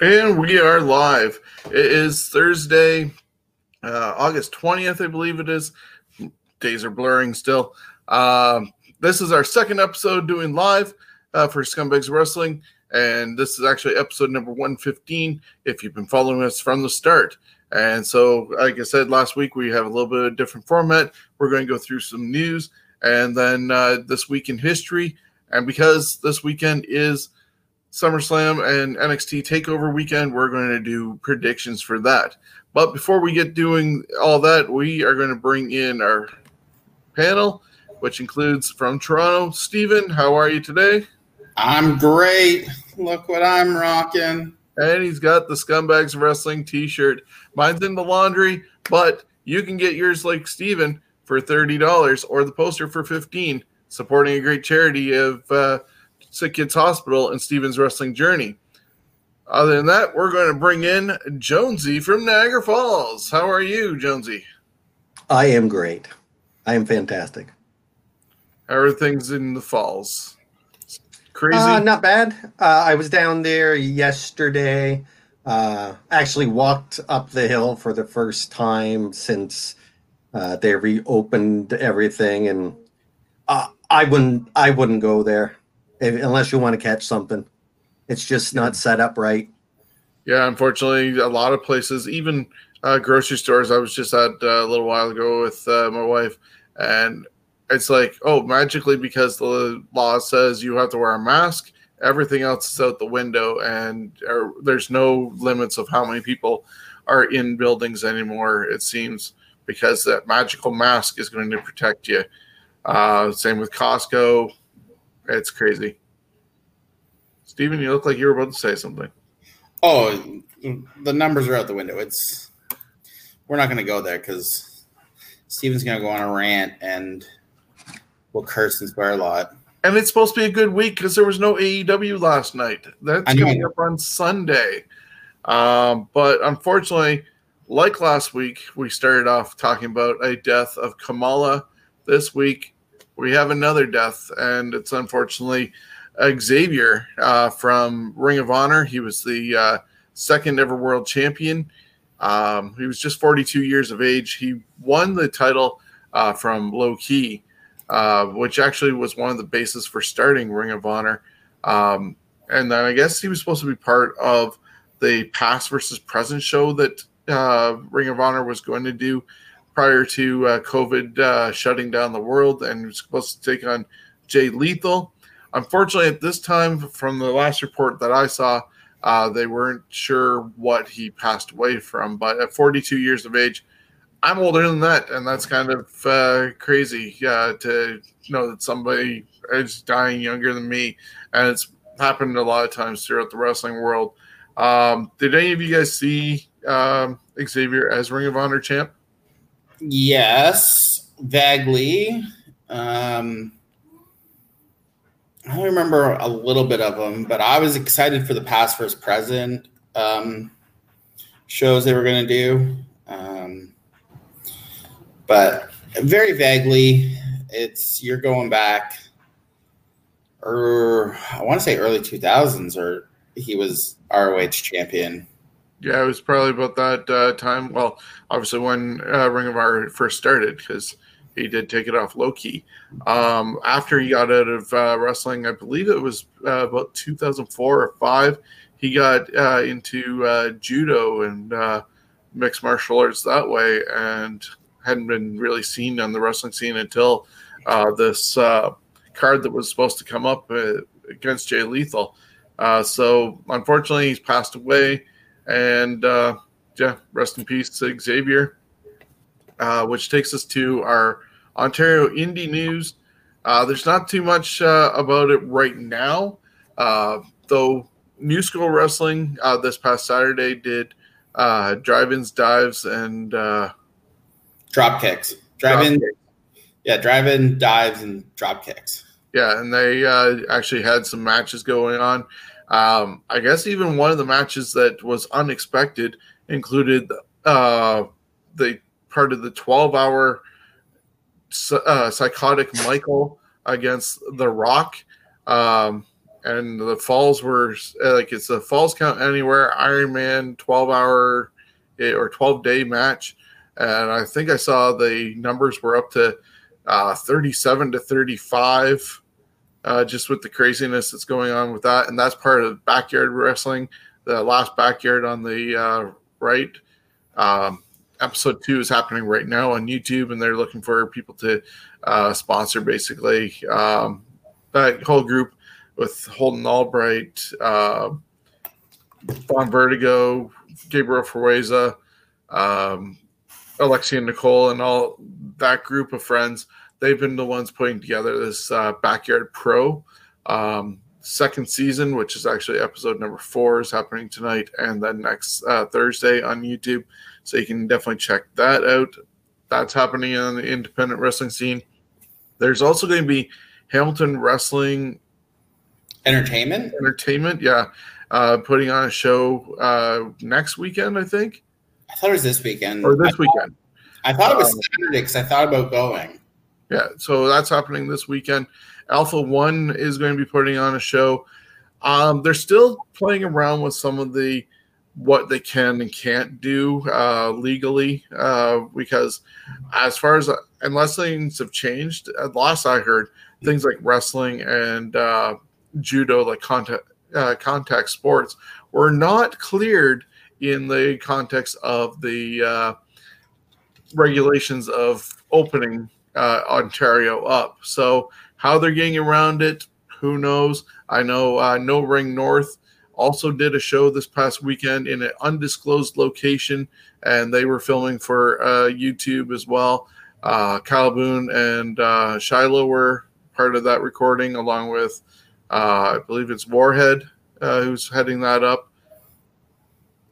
And we are live. It is Thursday, uh, August 20th, I believe it is. Days are blurring still. Um, this is our second episode doing live uh, for Scumbags Wrestling. And this is actually episode number 115 if you've been following us from the start. And so, like I said last week, we have a little bit of a different format. We're going to go through some news and then uh, this week in history. And because this weekend is SummerSlam and NXT Takeover weekend, we're going to do predictions for that. But before we get doing all that, we are going to bring in our panel, which includes from Toronto, Steven. How are you today? I'm great. Look what I'm rocking. And he's got the Scumbags Wrestling t shirt. Mine's in the laundry, but you can get yours like Steven for $30 or the poster for 15 supporting a great charity of uh, Sick Kids Hospital and Steven's Wrestling Journey. Other than that, we're going to bring in Jonesy from Niagara Falls. How are you, Jonesy? I am great. I am fantastic. How are things in the falls? Crazy. Uh, not bad. Uh, I was down there yesterday. Uh, actually walked up the hill for the first time since uh, they reopened everything, and uh, I wouldn't. I wouldn't go there if, unless you want to catch something. It's just not set up right. Yeah, unfortunately, a lot of places, even uh, grocery stores. I was just at uh, a little while ago with uh, my wife, and it's like, oh, magically because the law says you have to wear a mask, everything else is out the window, and er, there's no limits of how many people are in buildings anymore. It seems because that magical mask is going to protect you. Uh, same with Costco. It's crazy. Steven, you look like you were about to say something. Oh, the numbers are out the window. It's we're not going to go there because Steven's going to go on a rant and we'll curse and swear a lot. And it's supposed to be a good week because there was no AEW last night. That's coming up on Sunday. Um, but unfortunately, like last week, we started off talking about a death of Kamala. This week, we have another death, and it's unfortunately Xavier uh, from Ring of Honor. He was the uh, second ever world champion. Um, he was just 42 years of age. He won the title uh, from Low Ki, uh, which actually was one of the bases for starting Ring of Honor. Um, and then I guess he was supposed to be part of the past versus present show that uh, Ring of Honor was going to do prior to uh, COVID uh, shutting down the world, and was supposed to take on Jay Lethal. Unfortunately, at this time, from the last report that I saw, uh, they weren't sure what he passed away from. But at 42 years of age, I'm older than that, and that's kind of uh, crazy uh, to know that somebody is dying younger than me, and it's happened a lot of times throughout the wrestling world. Um, did any of you guys see um, Xavier as Ring of Honor champ? Yes, vaguely. Um, I remember a little bit of them, but I was excited for the past versus present um, shows they were going to do. Um, but very vaguely, it's you're going back, or I want to say early 2000s, or he was ROH champion. Yeah, it was probably about that uh, time. Well, obviously when uh, Ring of Honor first started, because he did take it off Low Ki. Um, after he got out of uh, wrestling, I believe it was uh, about 2004 or five, he got uh, into uh, judo and mixed martial arts that way, and hadn't been really seen on the wrestling scene until this card that was supposed to come up against Jay Lethal. so unfortunately, he's passed away, and yeah, rest in peace to Xavier. Uh, which takes us to our Ontario Indie News. Uh, there's not too much uh, about it right now, uh, though. New School Wrestling uh, this past Saturday did drive-ins, dives, and drop kicks. Drive-in, drop yeah, drive-in, dives, and drop kicks. Yeah, and they actually had some matches going on. Um, I guess even one of the matches that was unexpected included uh, the part of the 12 hour uh, psychotic Michael against The Rock. Um, and the falls were like it's a falls count anywhere Iron Man 12 hour eh, or 12 day match. And I think I saw the numbers were up to uh, 37 to 35, uh, just with the craziness that's going on with that. And that's part of backyard wrestling, the last backyard on the uh, right. Um, episode two is happening right now on YouTube, and they're looking for people to uh, sponsor basically um, that whole group with Holden Albright, uh, Don Vertigo, Gabriel Ferweza, um, Alexia Nicole, and all that group of friends. They've been the ones putting together this uh, Backyard Pro. Um, second season, which is actually episode number four, is happening tonight and then next uh, Thursday on YouTube. So you can definitely check that out. That's happening on the independent wrestling scene. There's also going to be Hamilton Wrestling Entertainment. Entertainment, yeah, uh, putting on a show uh, next weekend, I think, I thought it was this weekend. or this I weekend. Thought, I thought it was Um, Saturday because I thought about going. Yeah, so that's happening this weekend. Alpha One is going to be putting on a show. Um, they're still playing around with some of the what they can and can't do uh, legally uh, because, as far as unless things have changed, at last I heard, things like wrestling and uh, judo, like contact uh, contact sports, were not cleared in the context of the uh, regulations of opening uh, Ontario up. So how they're getting around it, who knows? I know uh, No Ring North also did a show this past weekend in an undisclosed location, and they were filming for uh, YouTube as well. Uh, Kyle Boone and uh, Shiloh were part of that recording, along with uh, I believe it's Warhead uh, who's heading that up.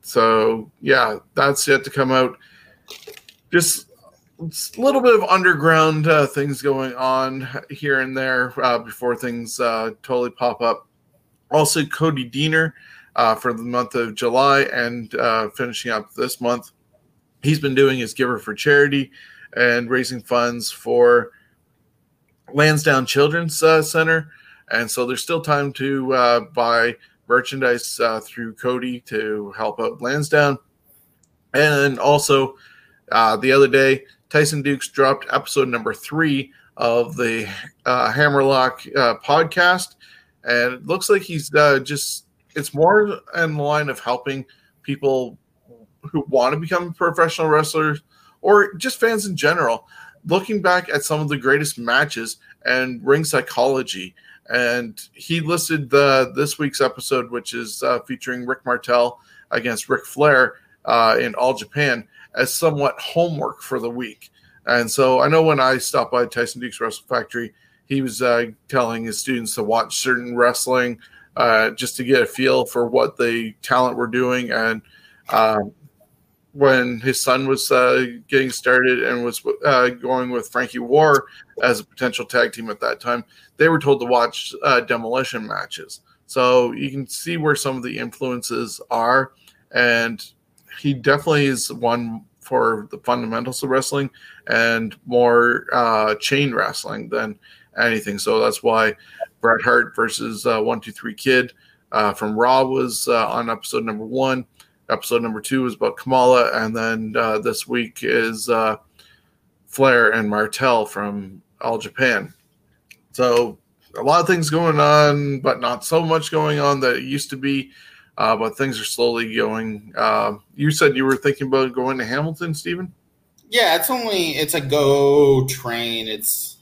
So yeah, that's yet to come out. Just a little bit of underground uh, things going on here and there uh, before things uh, totally pop up. Also, Cody Deaner uh, for the month of July and uh, finishing up this month. He's been doing his Giver for Charity and raising funds for Lansdowne Children's uh, Center, and so there's still time to buy merchandise through Cody to help out Lansdowne. And also, the other day, Tyson Dux dropped episode number three of the uh, Hammerlock uh, podcast, and it looks like he's uh, just it's more in the line of helping people who want to become professional wrestlers or just fans in general, looking back at some of the greatest matches and ring psychology. And he listed the this week's episode, which is uh, featuring Rick Martel against Ric Flair uh, in All Japan, as somewhat homework for the week. And so I know when I stopped by Tyson Dux's Wrestle Factory, he was uh, telling his students to watch certain wrestling uh, just to get a feel for what the talent were doing. And uh, when his son was uh, getting started and was uh, going with Frankie War as a potential tag team at that time, they were told to watch uh, demolition matches. So you can see where some of the influences are. And he definitely is one for the fundamentals of wrestling and more uh, chain wrestling than anything. So that's why Bret Hart versus uh, One Two Three Kid uh, from Raw was uh, on episode number one. Episode number two was about Kamala, and then uh, this week is Flair and Martel from All Japan. So a lot of things going on, but not so much going on that it used to be. Uh, but things are slowly going. Uh, you said you were thinking about going to Hamilton, Steven. Yeah, it's only it's a go train. It's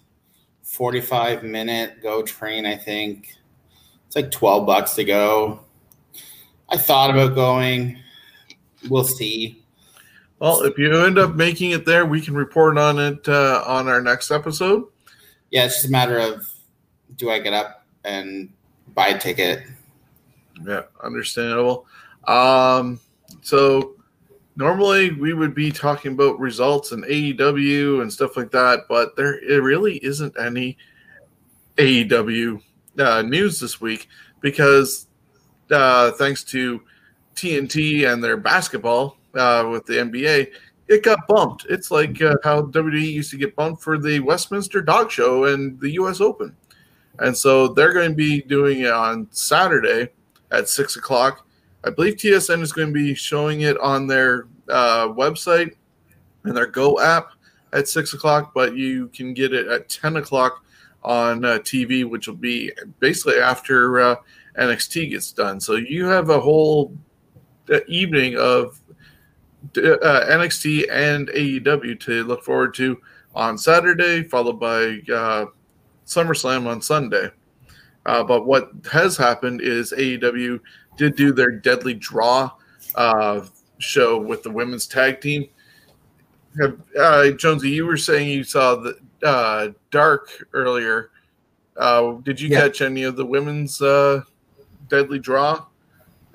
forty five minute go train. I think it's like twelve bucks to go. I thought about going. We'll see. Well, if you end up making it there, we can report on it uh, on our next episode. Yeah, it's just a matter of do I get up and buy a ticket? Yeah, understandable. Um, so normally we would be talking about results and AEW and stuff like that, but there it really isn't any AEW uh, news this week because uh, thanks to TNT and their basketball uh, with the NBA, it got bumped. It's like uh, how WWE used to get bumped for the Westminster Dog Show and the U.S. Open, and so they're going to be doing it on Saturday at six o'clock. I believe TSN is going to be showing it on their uh, website and their Go app at six o'clock, but you can get it at ten o'clock on uh, TV, which will be basically after uh, NXT gets done. So you have a whole uh, evening of uh, NXT and AEW to look forward to on Saturday, followed by uh, SummerSlam on Sunday. Uh, but what has happened is AEW did do their Deadly Draw uh, show with the women's tag team. Have, uh, Jonesy, you were saying you saw the uh, Dark earlier. Uh, did you Yeah. catch any of the women's uh, Deadly Draw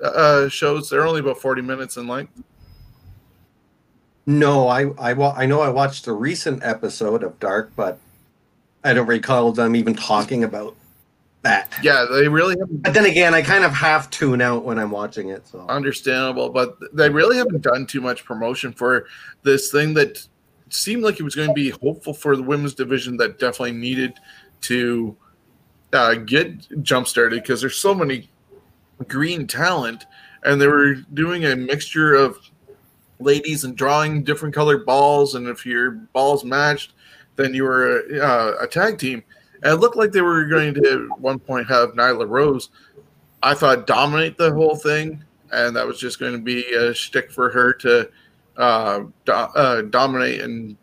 uh, shows? They're only about 40 minutes in length. No, I I wa- I know I watched a recent episode of Dark, but I don't recall them even talking about that. Yeah, they really haven't But then again, I kind of half tune out when I'm watching it. So understandable, but they really haven't done too much promotion for this thing that seemed like it was going to be hopeful for the women's division that definitely needed to uh, get jump started because there's so many green talent, and they were doing a mixture of ladies and drawing different colored balls, and if your balls matched, then you were uh, a tag team. And it looked like they were going to at one point have Nyla Rose. I thought dominate the whole thing, and that was just going to be a shtick for her to uh, do, uh, dominate and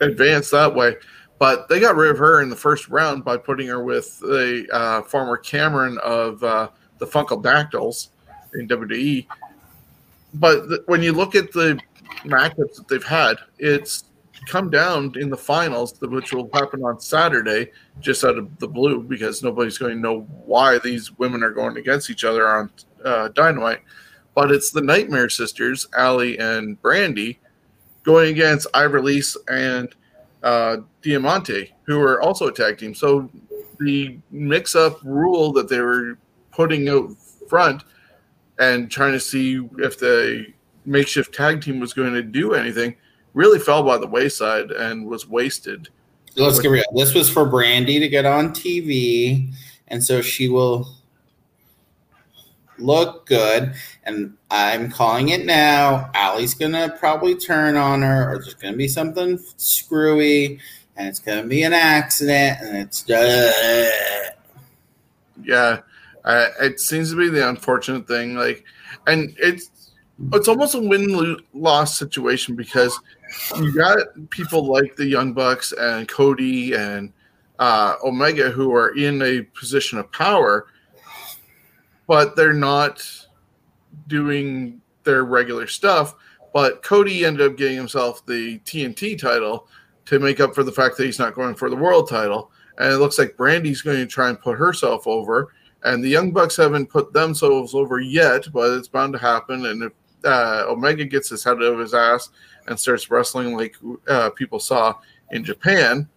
advance that way. But they got rid of her in the first round by putting her with the uh, former Cameron of uh, the Funkadactyls in WWE. But th- when you look at the matchups that they've had, it's come down in the finals, which will happen on Saturday, just out of the blue, because nobody's going to know why these women are going against each other on uh, Dynamite. But it's the Nightmare Sisters, Allie and Brandi, going against Ivelisse and uh, Diamante, who are also a tag team. So the mix-up rule that they were putting out front and trying to see if the makeshift tag team was going to do anything really fell by the wayside and was wasted. Let's get real. This was for Brandi to get on TV, and so she will look good. And I'm calling it now. Allie's gonna probably turn on her, or there's gonna be something screwy, and it's gonna be an accident, and it's uh, Yeah, uh, it seems to be the unfortunate thing. Like, and it's it's almost a win loss situation because you got people like the Young Bucks and Cody and uh, Omega who are in a position of power, but they're not doing their regular stuff. But Cody ended up getting himself the TNT title to make up for the fact that he's not going for the world title. And it looks like Brandi's going to try and put herself over. And the Young Bucks haven't put themselves over yet, but it's bound to happen. And if uh, Omega gets his head out of his ass and starts wrestling like uh, people saw in Japan,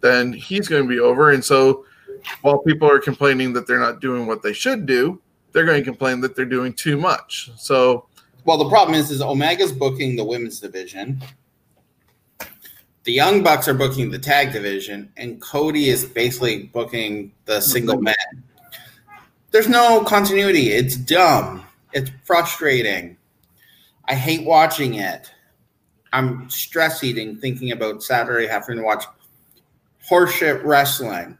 then he's going to be over. And so while people are complaining that they're not doing what they should do, they're going to complain that they're doing too much. So, well, the problem is, is Omega's booking the women's division. The Young Bucks are booking the tag division, and Cody is basically booking the single men. There's no continuity. It's dumb. It's frustrating. I hate watching it. I'm stress eating thinking about Saturday having to watch horseshit wrestling.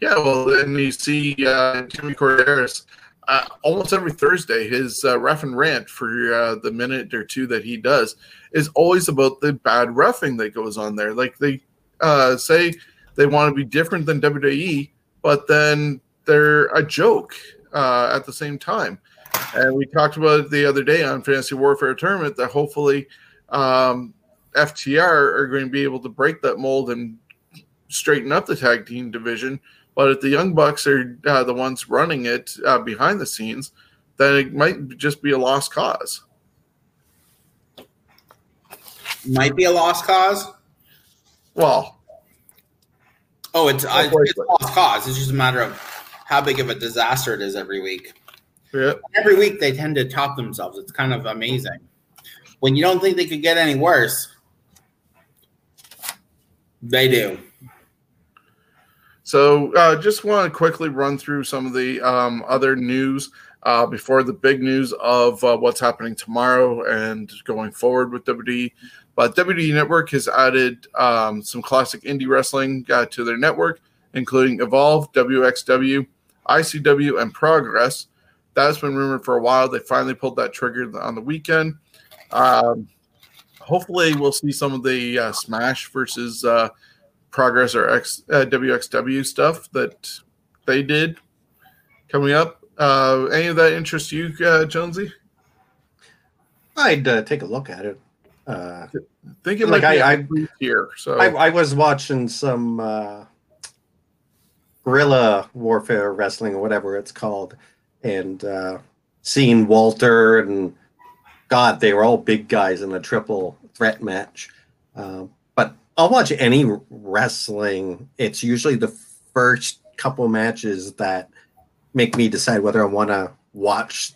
Yeah, well, then you see uh, Jimmy Korderas uh, almost every Thursday. His uh, ref and rant for uh, the minute or two that he does is always about the bad roughing that goes on there. Like they uh, say they want to be different than WWE, but then they're a joke uh, at the same time. And we talked about it the other day on Fantasy Warfare Tournament that hopefully um, FTR are going to be able to break that mold and straighten up the tag team division. But if the Young Bucks are uh, the ones running it uh, behind the scenes, then it might just be a lost cause. Might be a lost cause. Well, oh, it's, I, it's a lost cause. It's just a matter of how big of a disaster it is every week. Yeah. Every week they tend to top themselves. It's kind of amazing. When you don't think they could get any worse, they do. So, uh, just want to quickly run through some of the um, other news uh, before the big news of uh, what's happening tomorrow and going forward with WWE. But WWE Network has added um, some classic indie wrestling uh, to their network, including Evolve, WXW, ICW, and Progress. That's been rumored for a while. They finally pulled that trigger on the weekend. Um, hopefully, we'll see some of the uh, Smash versus uh, Progress or X, uh, WXW stuff that they did coming up. Uh, any of that interest you, uh, Jonesy? I'd uh, take a look at it. Uh, I think it Like, might be I- I, here. So I, I was watching some uh, guerrilla warfare wrestling or whatever it's called, and uh, seeing Walter and God, they were all big guys in a triple threat match. Um, but I'll watch any wrestling. It's usually the first couple matches that make me decide whether I want to watch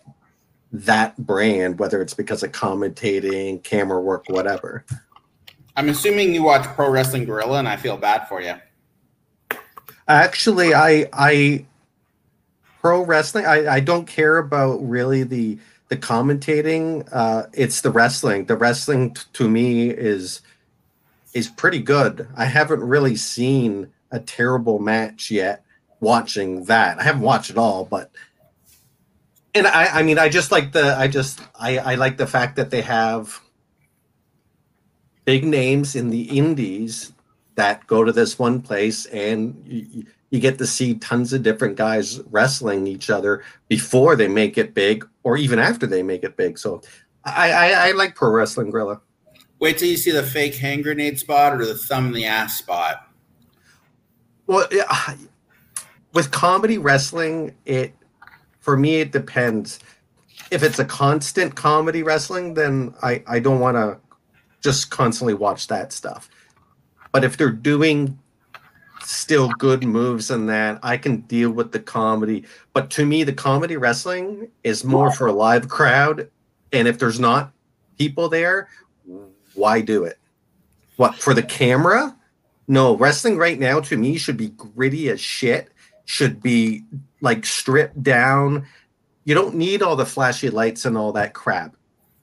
that brand, whether it's because of commentating, camera work, whatever. I'm assuming you watch Pro Wrestling Guerrilla, and I feel bad for you. Actually, I I pro wrestling. I, I don't care about really the the commentating. Uh, it's the wrestling. The wrestling t- to me is is pretty good. I haven't really seen a terrible match yet. Watching that, I haven't watched it all, but and I I mean I just like the I just I I like the fact that they have big names in the indies that go to this one place and you get to see tons of different guys wrestling each other before they make it big or even after they make it big. So I, I, I like pro wrestling guerrilla. Wait till you see the fake hand grenade spot or the thumb in the ass spot. Well, yeah, with comedy wrestling, it for me it depends. If it's a constant comedy wrestling, then I I don't want to just constantly watch that stuff. But if they're doing still good moves and that, I can deal with the comedy. But to me, the comedy wrestling is more for a live crowd. And if there's not people there, why do it? What for the camera? No, wrestling right now to me should be gritty as shit. Should be like stripped down. You don't need all the flashy lights and all that crap.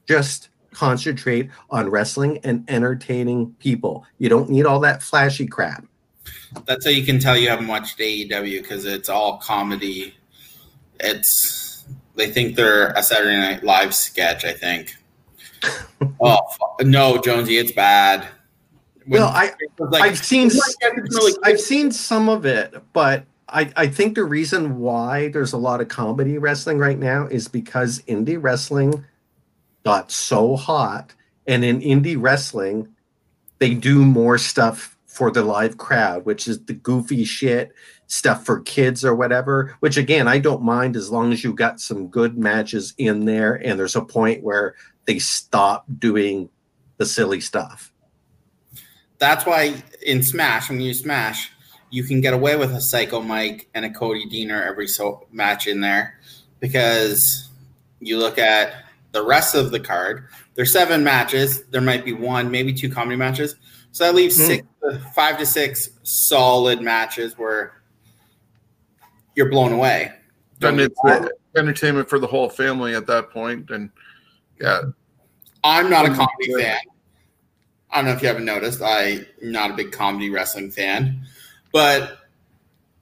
Just concentrate on wrestling and entertaining people. You don't need all that flashy crap. That's how you can tell you haven't watched AEW because it's all comedy. It's they think they're a Saturday Night Live sketch. I think. oh no, Jonesy, it's bad. When- well, I like, I've seen "Oh my God, it's really. I've seen some of it, but I, I think the reason why there's a lot of comedy wrestling right now is because indie wrestling got so hot, and in indie wrestling, they do more stuff for the live crowd, which is the goofy shit stuff for kids or whatever. Which again, I don't mind as long as you got some good matches in there, and there's a point where they stop doing the silly stuff. That's why in Smash, when you Smash, you can get away with a Psycho Mike and a Cody Deaner every so match in there because you look at the rest of the card. There's seven matches. There might be one, maybe two comedy matches. So that leaves Hmm. six, five to six solid matches where you're blown away. And it's entertainment for the whole family at that point. And yeah, I'm not a Mm, comedy yeah. fan. I don't know if you haven't noticed. I'm not a big comedy wrestling fan, but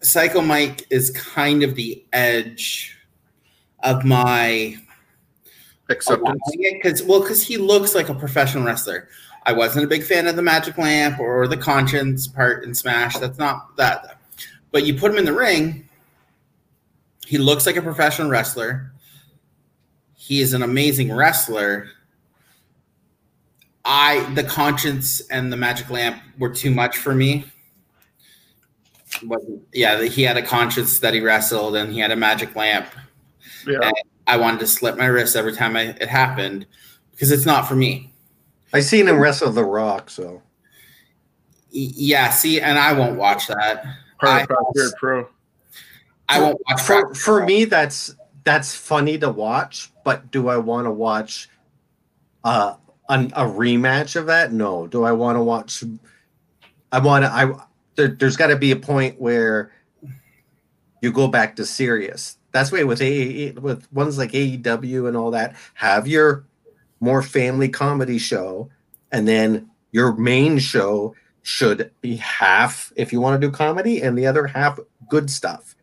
Psycho Mike is kind of the edge of my acceptance. because well, because he looks like a professional wrestler. I wasn't a big fan of the Magic Lamp or the Conscience part in Smash. That's not that. But you put him in the ring, he looks like a professional wrestler. He is an amazing wrestler. I the Conscience and the Magic Lamp were too much for me. Wasn't yeah, he had a conscience that he wrestled, and he had a magic lamp. Yeah. And I wanted to slip my wrist every time I, it happened because it's not for me. I seen him wrestle The Rock, so Yeah, see, and I won't watch that. Part I- of Pro. I won't watch for that. for me that's that's funny to watch but do i want to watch uh an, a rematch of that no do i want to watch i want to i there, there's got to be a point where you go back to serious that's why with a with ones like aew and all that have your more family comedy show and then your main show should be half if you want to do comedy and the other half good stuff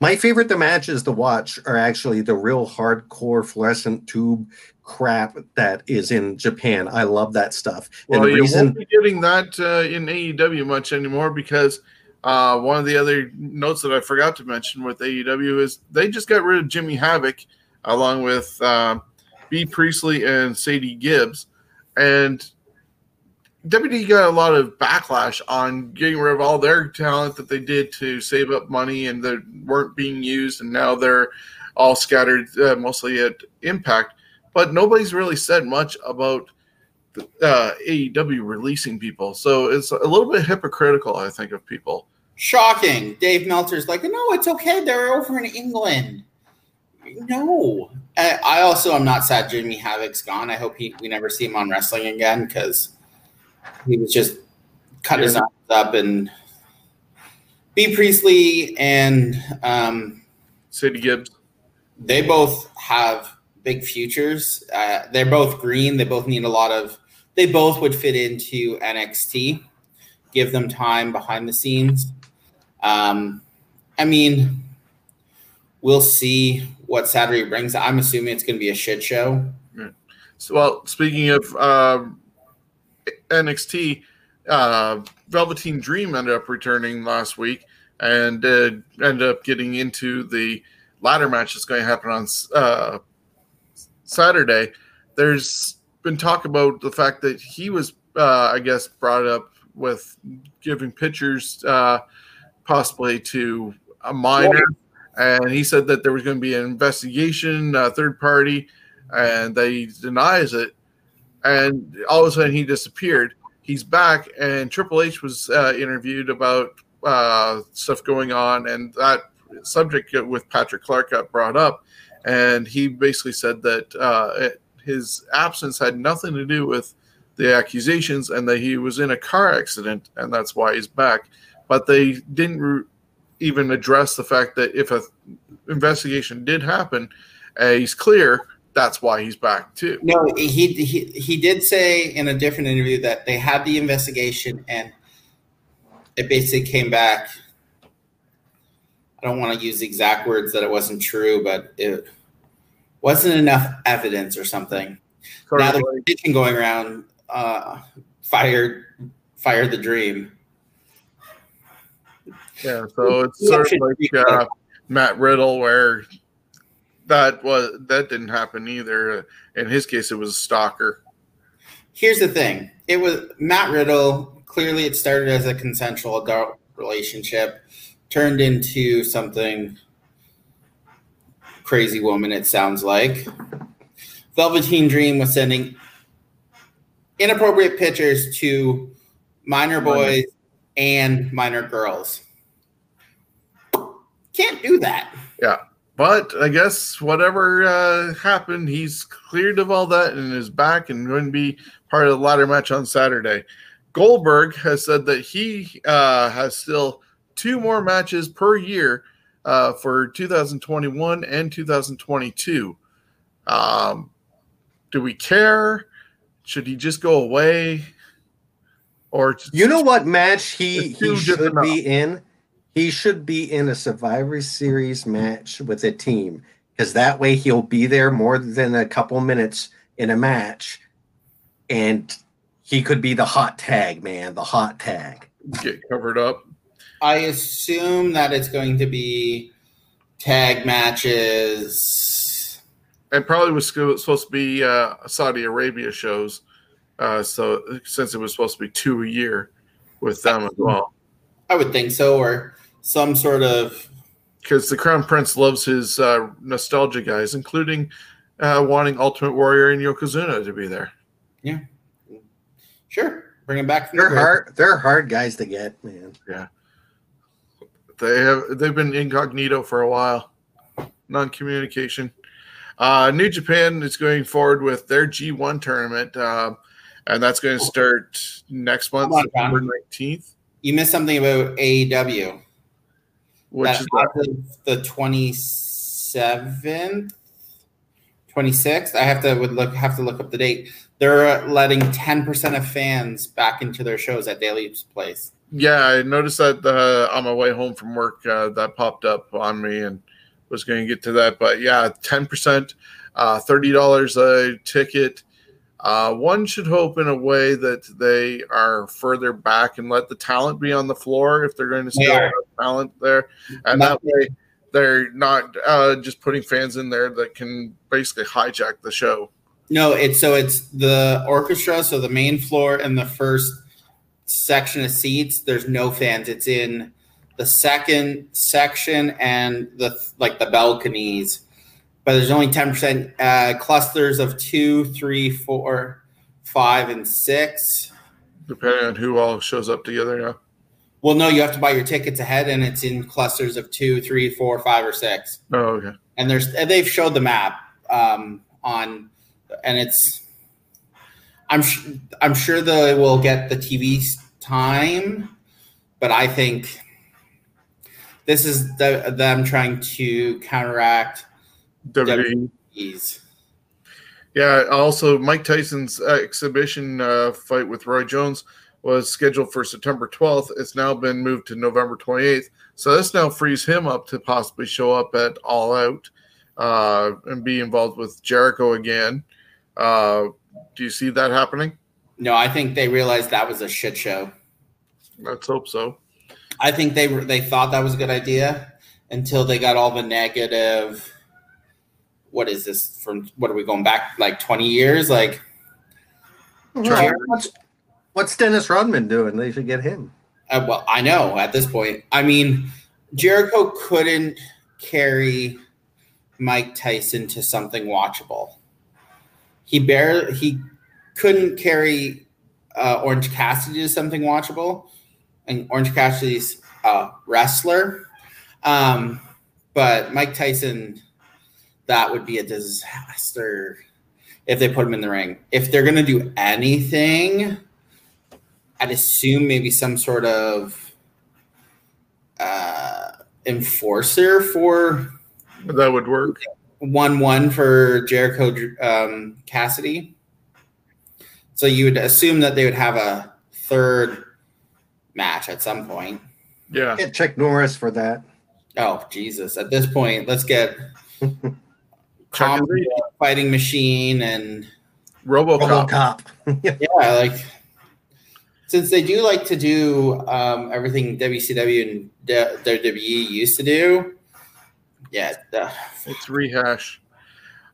my favorite the matches to watch are actually the real hardcore fluorescent tube crap that is in Japan. I love that stuff. And Well, the you reason won't be getting that uh, in AEW much anymore because uh, one of the other notes that I forgot to mention with AEW is they just got rid of Jimmy Havoc along with uh, Bea Priestley and Sadie Gibbs. And WWE got a lot of backlash on getting rid of all their talent that they did to save up money and that weren't being used. And now they're all scattered uh, mostly at Impact. But nobody's really said much about uh, AEW releasing people. So it's a little bit hypocritical, I think, of people. Shocking. Dave Meltzer's like, no, it's okay. They're over in England. No. I I also am not sad Jimmy Havoc's gone. I hope he we never see him on wrestling again because he was just cut his arms up and Bea Priestley and um, Sadie Gibbs. they both have big futures. Uh, they're both green. They both need a lot of. They both would fit into NXT. Give them time behind the scenes. Um, I mean, we'll see what Saturday brings. I'm assuming it's going to be a shit show. So, well, speaking of um, NXT, uh, Velveteen Dream ended up returning last week and uh, ended up getting into the ladder match that's going to happen on uh, Saturday. There's been talk about the fact that he was, uh, I guess, brought up with giving pictures uh, possibly to a minor. And he said that there was going to be an investigation, uh, third party, and that he denies it. And all of a sudden, he disappeared. He's back, and Triple H was uh, interviewed about uh, stuff going on, and that subject with Patrick Clark got brought up. And he basically said that uh, his absence had nothing to do with the accusations and that he was in a car accident and that's why he's back. But they didn't re- even address the fact that if a investigation did happen, uh, he's clear. That's why he's back too. No, he, he he did say in a different interview that they had the investigation and it basically came back. I don't want to use the exact words that it wasn't true, but it wasn't enough evidence or something. Sort now the petition going around uh, fired fired the dream. Yeah, so it's Yeah, sort of like uh, Matt Riddle, where that was that didn't happen either. In his case, it was a stalker. Here's the thing: it was Matt Riddle. Clearly, it started as a consensual adult relationship, turned into something crazy woman. It sounds like Velveteen Dream was sending inappropriate pictures to minor boys and minor girls. Can't do that. Yeah. But I guess whatever uh, happened, he's cleared of all that and is back and going to be part of the ladder match on Saturday. Goldberg has said that he uh, has still two more matches per year uh, for 2021 and 2022. Um, do we care? Should he just go away? Or You know what match he, he should different be in? He should be in a Survivor Series match with a team because that way he'll be there more than a couple minutes in a match, and he could be the hot tag man, the hot tag. get covered up? I assume that it's going to be tag matches. and probably was sco- supposed to be uh, Saudi Arabia shows. Uh, so since it was supposed to be two a year with them as well, I would think so, or some sort of because the Crown Prince loves his uh, nostalgia guys, including uh, wanting Ultimate Warrior and Yokozuna to be there. Yeah, sure bring it back They're grave. hard. They're hard guys to get, man. Yeah, they have they've been incognito for a while, non-communication. Uh, New Japan is going forward with their G1 tournament, uh, and that's going to start next month, on, September nineteenth. You missed something about AEW. Which That is the twenty seventh, twenty sixth. I have to would look have to look up the date. They're letting ten percent of fans back into their shows at Daily's Place. Yeah, I noticed that uh, on my way home from work uh, that popped up on me and was going to get to that. But yeah, 10%, uh, $30 a ticket. Uh, one should hope in a way that they are further back and let the talent be on the floor if they're going to still have talent there. And that way they're not uh, just putting fans in there that can basically hijack the show. No, it's so it's the orchestra, so the main floor and the first section of seats. There's no fans. It's in the second section and the like the balconies, but there's only ten percent uh, clusters of two, three, four, five, and six. Depending on who all shows up together. Yeah. Well, no, you have to buy your tickets ahead, and it's in clusters of two, three, four, five, or six. Oh, okay. and there's and they've showed the map um, on and it's i'm sh- i'm sure they will get the tv time but i think this is the, them trying to counteract WWE. these Yeah. Also, Mike Tyson's uh, exhibition uh, fight with Roy Jones was scheduled for September 12th. It's now been moved to November 28th. So this now frees him up to possibly show up at All Out uh, and be involved with Jericho again. Uh, do you see that happening? no i think they realized that was a shit show Let's hope so. i think they they thought that was a good idea until they got all the negative what is this from what are we going back like 20 years like Well, what's, what's Dennis Rodman doing? They should get him. Uh, well, I know at this point. I mean, Jericho couldn't carry Mike Tyson to something watchable. He barely he couldn't carry uh, Orange Cassidy to something watchable, and Orange Cassidy's a wrestler. Um, but Mike Tyson, that would be a disaster. if they put him in the ring. If they're gonna do anything, I'd assume maybe some sort of uh, enforcer for That would work. one one for Jericho um, Cassidy. So you would assume that they would have a third match at some point. Yeah. Get Chuck Norris for that. Oh Jesus! At this point, let's get Chuck Combo and Lee. fighting machine and RoboCop. RoboCop. yeah, like since they do like to do um, everything WCW and D- WWE used to do. Yeah, the- It's rehash.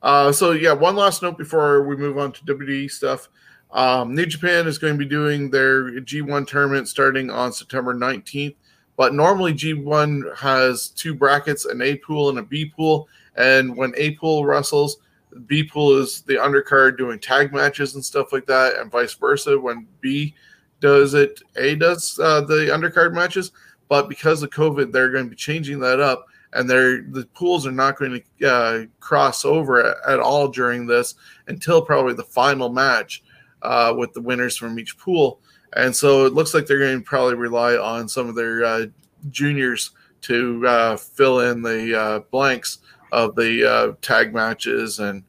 Uh, so yeah, one last note before we move on to WWE stuff. Um, New Japan is going to be doing their G1 tournament starting on September 19th. But normally G1 has two brackets, an A pool and a B pool. And when A pool wrestles, B pool is the undercard doing tag matches and stuff like that, and vice versa. When B does it, A does uh, the undercard matches. But because of COVID, they're going to be changing that up and they're the pools are not going to uh, cross over at, at all during this until probably the final match uh, with the winners from each pool. And so it looks like they're going to probably rely on some of their uh, juniors to uh, fill in the uh, blanks of the uh, tag matches and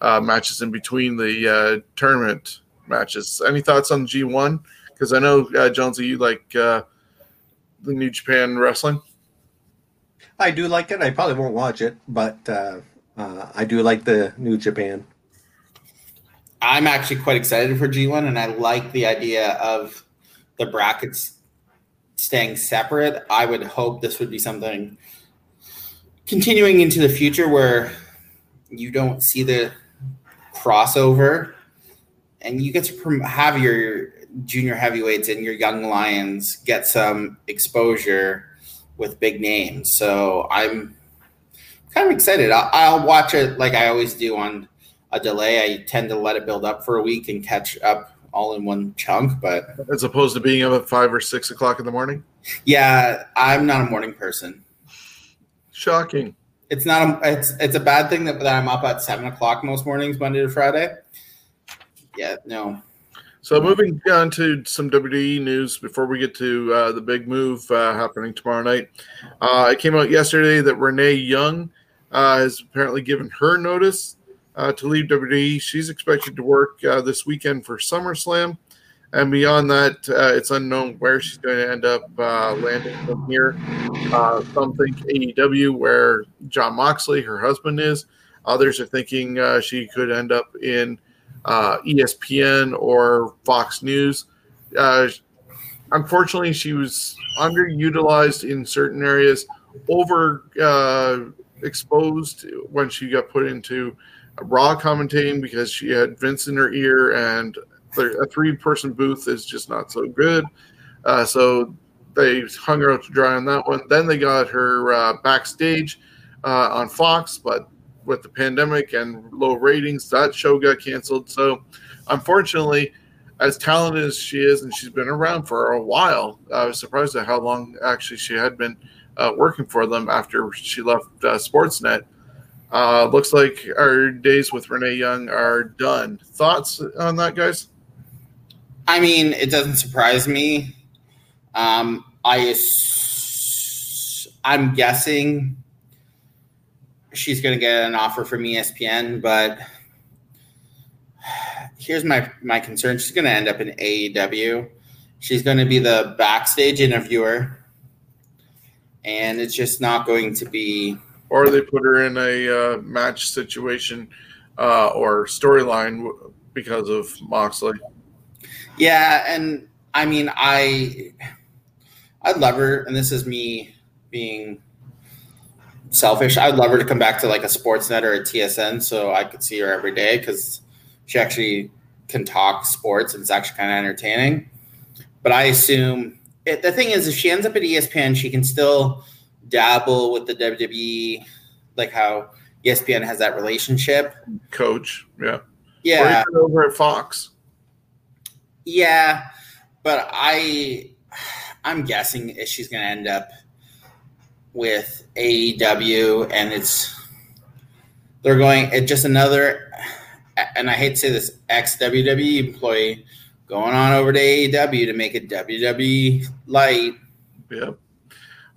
uh, matches in between the uh, tournament matches. Any thoughts on G1? Because I know uh, Jonesy, you like uh, the New Japan wrestling. I do like it. I probably won't watch it, but uh, uh, I do like the New Japan. I'm actually quite excited for G1, and I like the idea of the brackets staying separate. I would hope this would be something continuing into the future where you don't see the crossover and you get to have your junior heavyweights and your young lions get some exposure with big names. So I'm kind of excited. I'll, I'll watch it like I always do on a delay. I tend to let it build up for a week and catch up all in one chunk. But as opposed to being up at five or six o'clock in the morning. yeah, I'm not a morning person. Shocking. It's not a it's it's a bad thing that, that I'm up at seven o'clock most mornings, Monday to Friday. Yeah, no. So moving on to some WWE news before we get to uh, the big move uh, happening tomorrow night. Uh, it came out yesterday that Renee Young uh, has apparently given her notice uh, to leave WWE. She's expected to work uh, this weekend for SummerSlam. And beyond that, uh, it's unknown where she's going to end up uh, landing from here. Uh, some think AEW, where Jon Moxley, her husband, is. Others are thinking uh, she could end up in uh, ESPN or Fox News. Uh, unfortunately, she was underutilized in certain areas, over uh, exposed when she got put into raw commentating because she had Vince in her ear, and a three person booth is just not so good. Uh, so they hung her out to dry on that one. Then they got her uh, backstage uh, on Fox, but with the pandemic and low ratings, that show got canceled. So, unfortunately, as talented as she is, and she's been around for a while, I was surprised at how long actually she had been uh, working for them after she left uh, Sportsnet. Uh, looks like our days with Renee Young are done. Thoughts on that, guys? I mean, it doesn't surprise me. Um, I I'm guessing she's going to get an offer from ESPN, but here's my my concern: she's going to end up in AEW. She's going to be the backstage interviewer, and it's just not going to be. Or they put her in a uh, match situation uh, or storyline because of Moxley. Yeah, and I mean, I I'd love her, and this is me being selfish. I'd love her to come back to like a Sportsnet or a TSN, so I could see her every day because she actually can talk sports and it's actually kind of entertaining. But I assume it, the thing is, if she ends up at ESPN, she can still dabble with the WWE, like how ESPN has that relationship. Coach, yeah. Yeah, over at Fox. Yeah, but I I'm guessing she's going to end up with AEW and it's they're going it just another and I hate to say this, ex WWE employee going on over to AEW to make a WWE light. Yeah.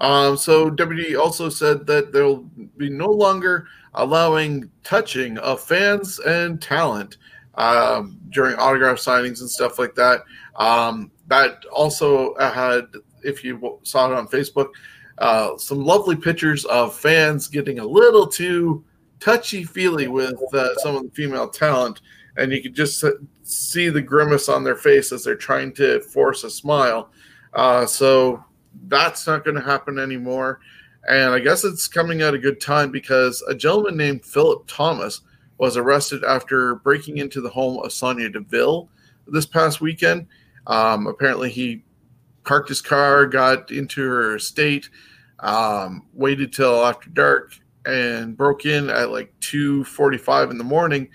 Um, so WWE also said that they'll be no longer allowing touching of fans and talent um, during autograph signings and stuff like that. Um, that also had, if you saw it on Facebook, uh, some lovely pictures of fans getting a little too touchy feely with uh, some of the female talent, and you could just see the grimace on their face as they're trying to force a smile. Uh, so that's not going to happen anymore. And I guess it's coming at a good time because a gentleman named Philip Thomas was arrested after breaking into the home of Sonya Deville this past weekend. Um, apparently, he parked his car, got into her estate, um, waited till after dark, and broke in at like 2:45 in the morning,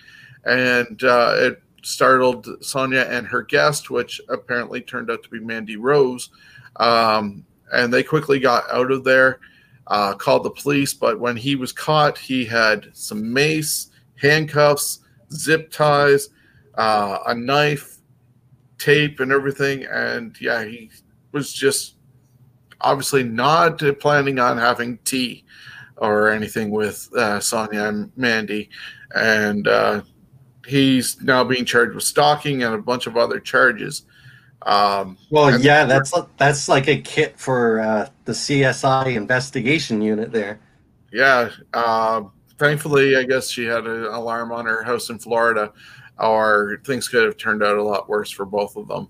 and uh, it startled Sonya and her guest, which apparently turned out to be Mandy Rose. Um, and they quickly got out of there, uh, called the police. But when he was caught, he had some mace, handcuffs, zip ties, uh, a knife, tape, and everything. And yeah, he was just obviously not planning on having tea or anything with uh, Sonya and Mandy. And uh, he's now being charged with stalking and a bunch of other charges. Um, well, yeah, that's that's like a kit for uh, the CSI investigation unit there. Yeah. Uh, thankfully, I guess she had an alarm on her house in Florida, or things could have turned out a lot worse for both of them.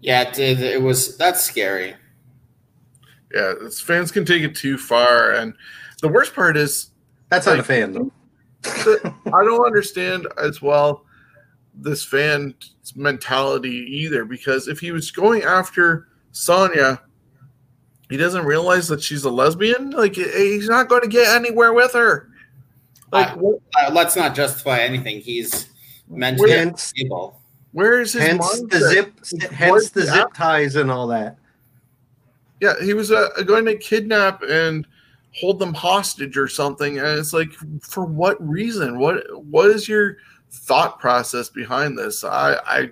Yeah, it did. It was that's scary. Yeah, fans can take it too far, and the worst part is that's like, not a fan though. I don't understand as well this fan mentality either because if he was going after Sonya, he doesn't realize that she's a lesbian. Like he's not going to get anywhere with her. Like, uh, let's not justify anything. He's mentally hence, unstable. Where is his hence mindset? the zip? Hence the zip ties and all that. Yeah, he was uh, going to kidnap and hold them hostage or something, and it's like, for what reason? What What is your thought process behind this. I, I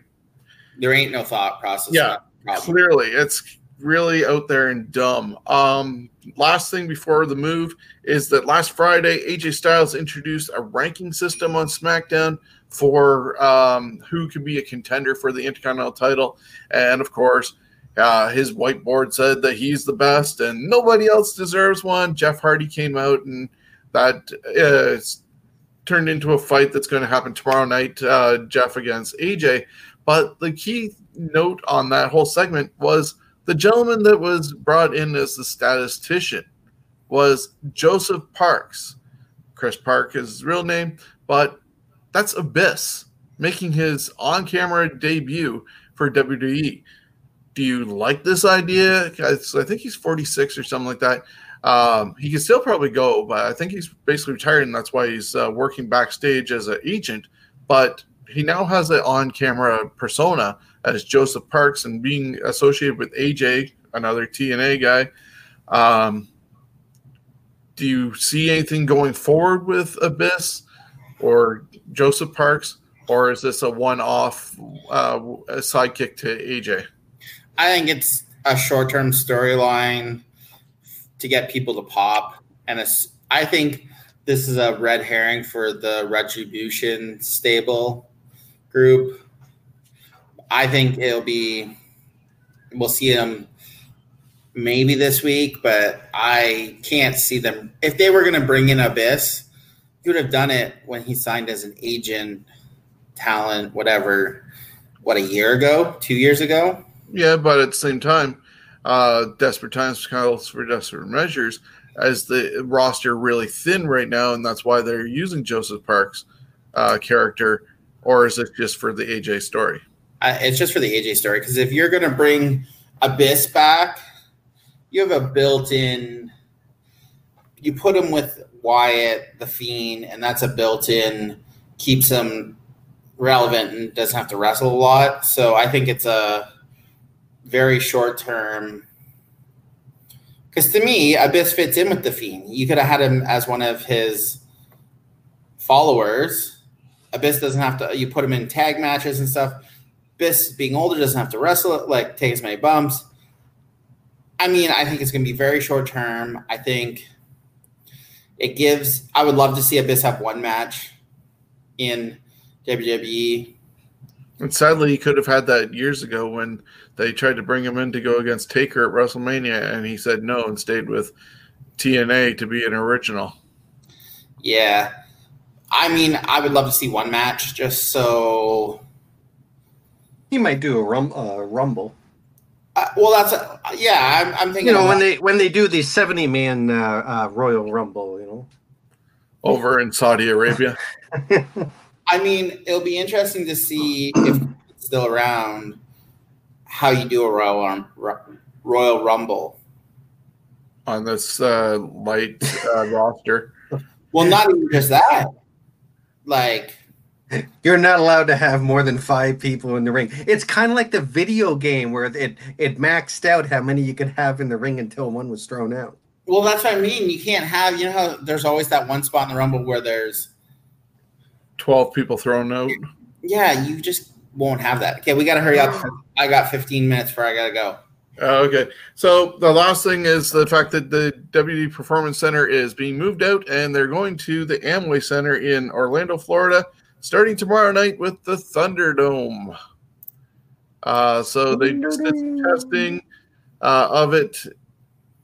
there ain't no thought process. Yeah, clearly it's really out there and dumb. Um, last thing before the move is that last Friday, AJ Styles introduced a ranking system on SmackDown for um, who could be a contender for the Intercontinental title, and of course. Uh, his whiteboard said that he's the best and nobody else deserves one. Jeff Hardy came out and that uh, turned into a fight that's going to happen tomorrow night, uh, Jeff against AJ. But the key note on that whole segment was the gentleman that was brought in as the statistician was Joseph Parks. Chris Park is his real name, but that's Abyss making his on camera debut for WWE. Do you like this idea? I think he's 46 or something like that. Um, he can still probably go, but I think he's basically retired, and that's why he's uh, working backstage as an agent. But he now has an on-camera persona as Joseph Parks, and being associated with AJ, another TNA guy. Um, do you see anything going forward with Abyss or Joseph Parks, or is this a one-off uh, sidekick to AJ? I think it's a short-term storyline to get people to pop. And I think this is a red herring for the Retribution stable group. I think it'll be, we'll see them maybe this week, but I can't see them. If they were going to bring in Abyss, he would have done it when he signed as an agent, talent, whatever, what, a year ago, two years ago? Yeah, but at the same time, uh, desperate times calls for desperate measures as the roster really thin right now, and that's why they're using Joseph Parks' uh, character, or is it just for the AJ story? Uh, it's just for the AJ story because if you're to bring Abyss back, you have a built-in. You put him with Wyatt, the Fiend, and that's a built-in keeps him relevant and doesn't have to wrestle a lot. So I think it's a very short term. Because to me, Abyss fits in with the Fiend. You could have had him as one of his followers. Abyss doesn't have to. You put him in tag matches and stuff. Abyss, being older, doesn't have to wrestle, like take as many bumps. I mean, I think it's going to be very short term. I think it gives. I would love to see Abyss have one match in WWE. And sadly, he could have had that years ago when they tried to bring him in to go against Taker at WrestleMania, and he said no and stayed with TNA to be an original. Yeah. I mean, I would love to see one match just so. He might do a rum, uh, rumble. Uh, well, that's a, yeah. I'm, I'm thinking. You know, of- when they when they do the seventy man uh, uh, Royal Rumble, you know. Over in Saudi Arabia. I mean, it'll be interesting to see if it's still around how you do a Royal Rum- Royal Rumble. on this uh, light uh, roster. Well, not even just that. Like, You're not allowed to have more than five people in the ring. It's kind of like the video game where it it maxed out how many you could have in the ring until one was thrown out. well, that's what I mean. You can't have. You know how there's always that one spot in the Rumble where there's. 12 people thrown out. Yeah, you just won't have that. Okay, we got to hurry up. I got 15 minutes before I got to go. Uh, okay. So the last thing is the fact that the WD Performance Center is being moved out and they're going to the Amway Center in Orlando, Florida, starting tomorrow night with the Thunderdome. Uh, so they just did some testing uh, of it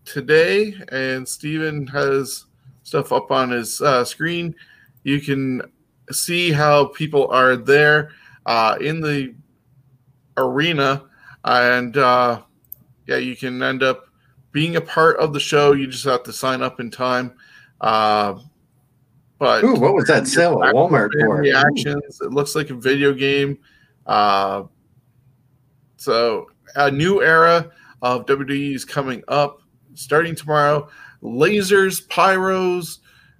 today, and Steven has stuff up on his uh, screen. You can see how people are there uh, in the arena, and uh, yeah, you can end up being a part of the show. You just have to sign up in time. But Ooh, what was that sale at Walmart for? reactions. It looks like a video game. Uh, so a new era of WWE is coming up, starting tomorrow. Lasers, pyros,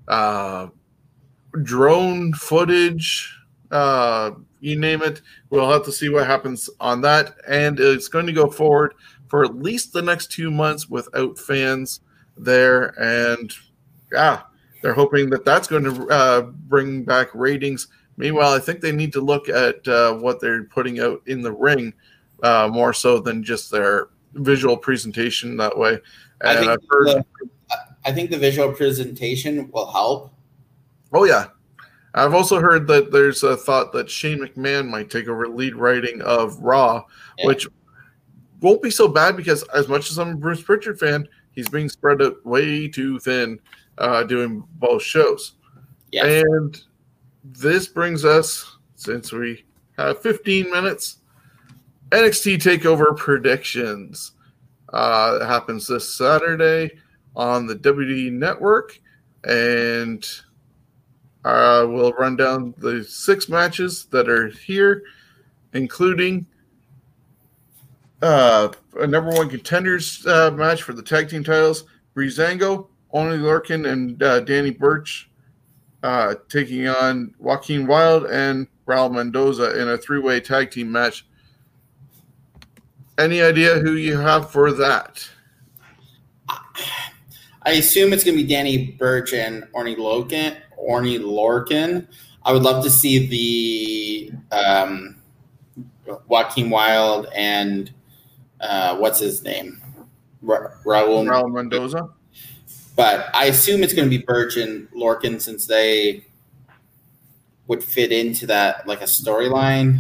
uh, drone footage, uh, you name it. We'll have to see what happens on that, and it's going to go forward for at least the next two months without fans there. And yeah, they're hoping that that's going to uh, bring back ratings. Meanwhile, I think they need to look at uh, what they're putting out in the ring uh, more so than just their visual presentation that way. I And think, I've heard, the, I think the visual presentation will help. oh yeah, I've also heard that there's a thought that Shane McMahon might take over lead writing of Raw, Yeah. which won't be so bad because as much as I'm a Bruce Prichard fan, he's being spread out way too thin uh, doing both shows. Yeah. And this brings us, since we have 15 minutes, NXT Takeover predictions. Uh, it happens this Saturday on the WD Network, and uh, we'll run down the six matches that are here, including uh, a number one contenders uh, match for the tag team titles. Breezango, Oney Lorcan, and uh, Danny Burch uh, taking on Joaquin Wilde and Raul Mendoza in a three way tag team match. Any idea who you have for that? I assume it's going to be Danny Burch and Oney Lorcan, Oney Lorcan. I would love to see the um, Joaquin Wilde and uh, what's his name, Ra- Raul. Raul Mendoza? But I assume it's going to be Burch and Lorcan since they would fit into that like a storyline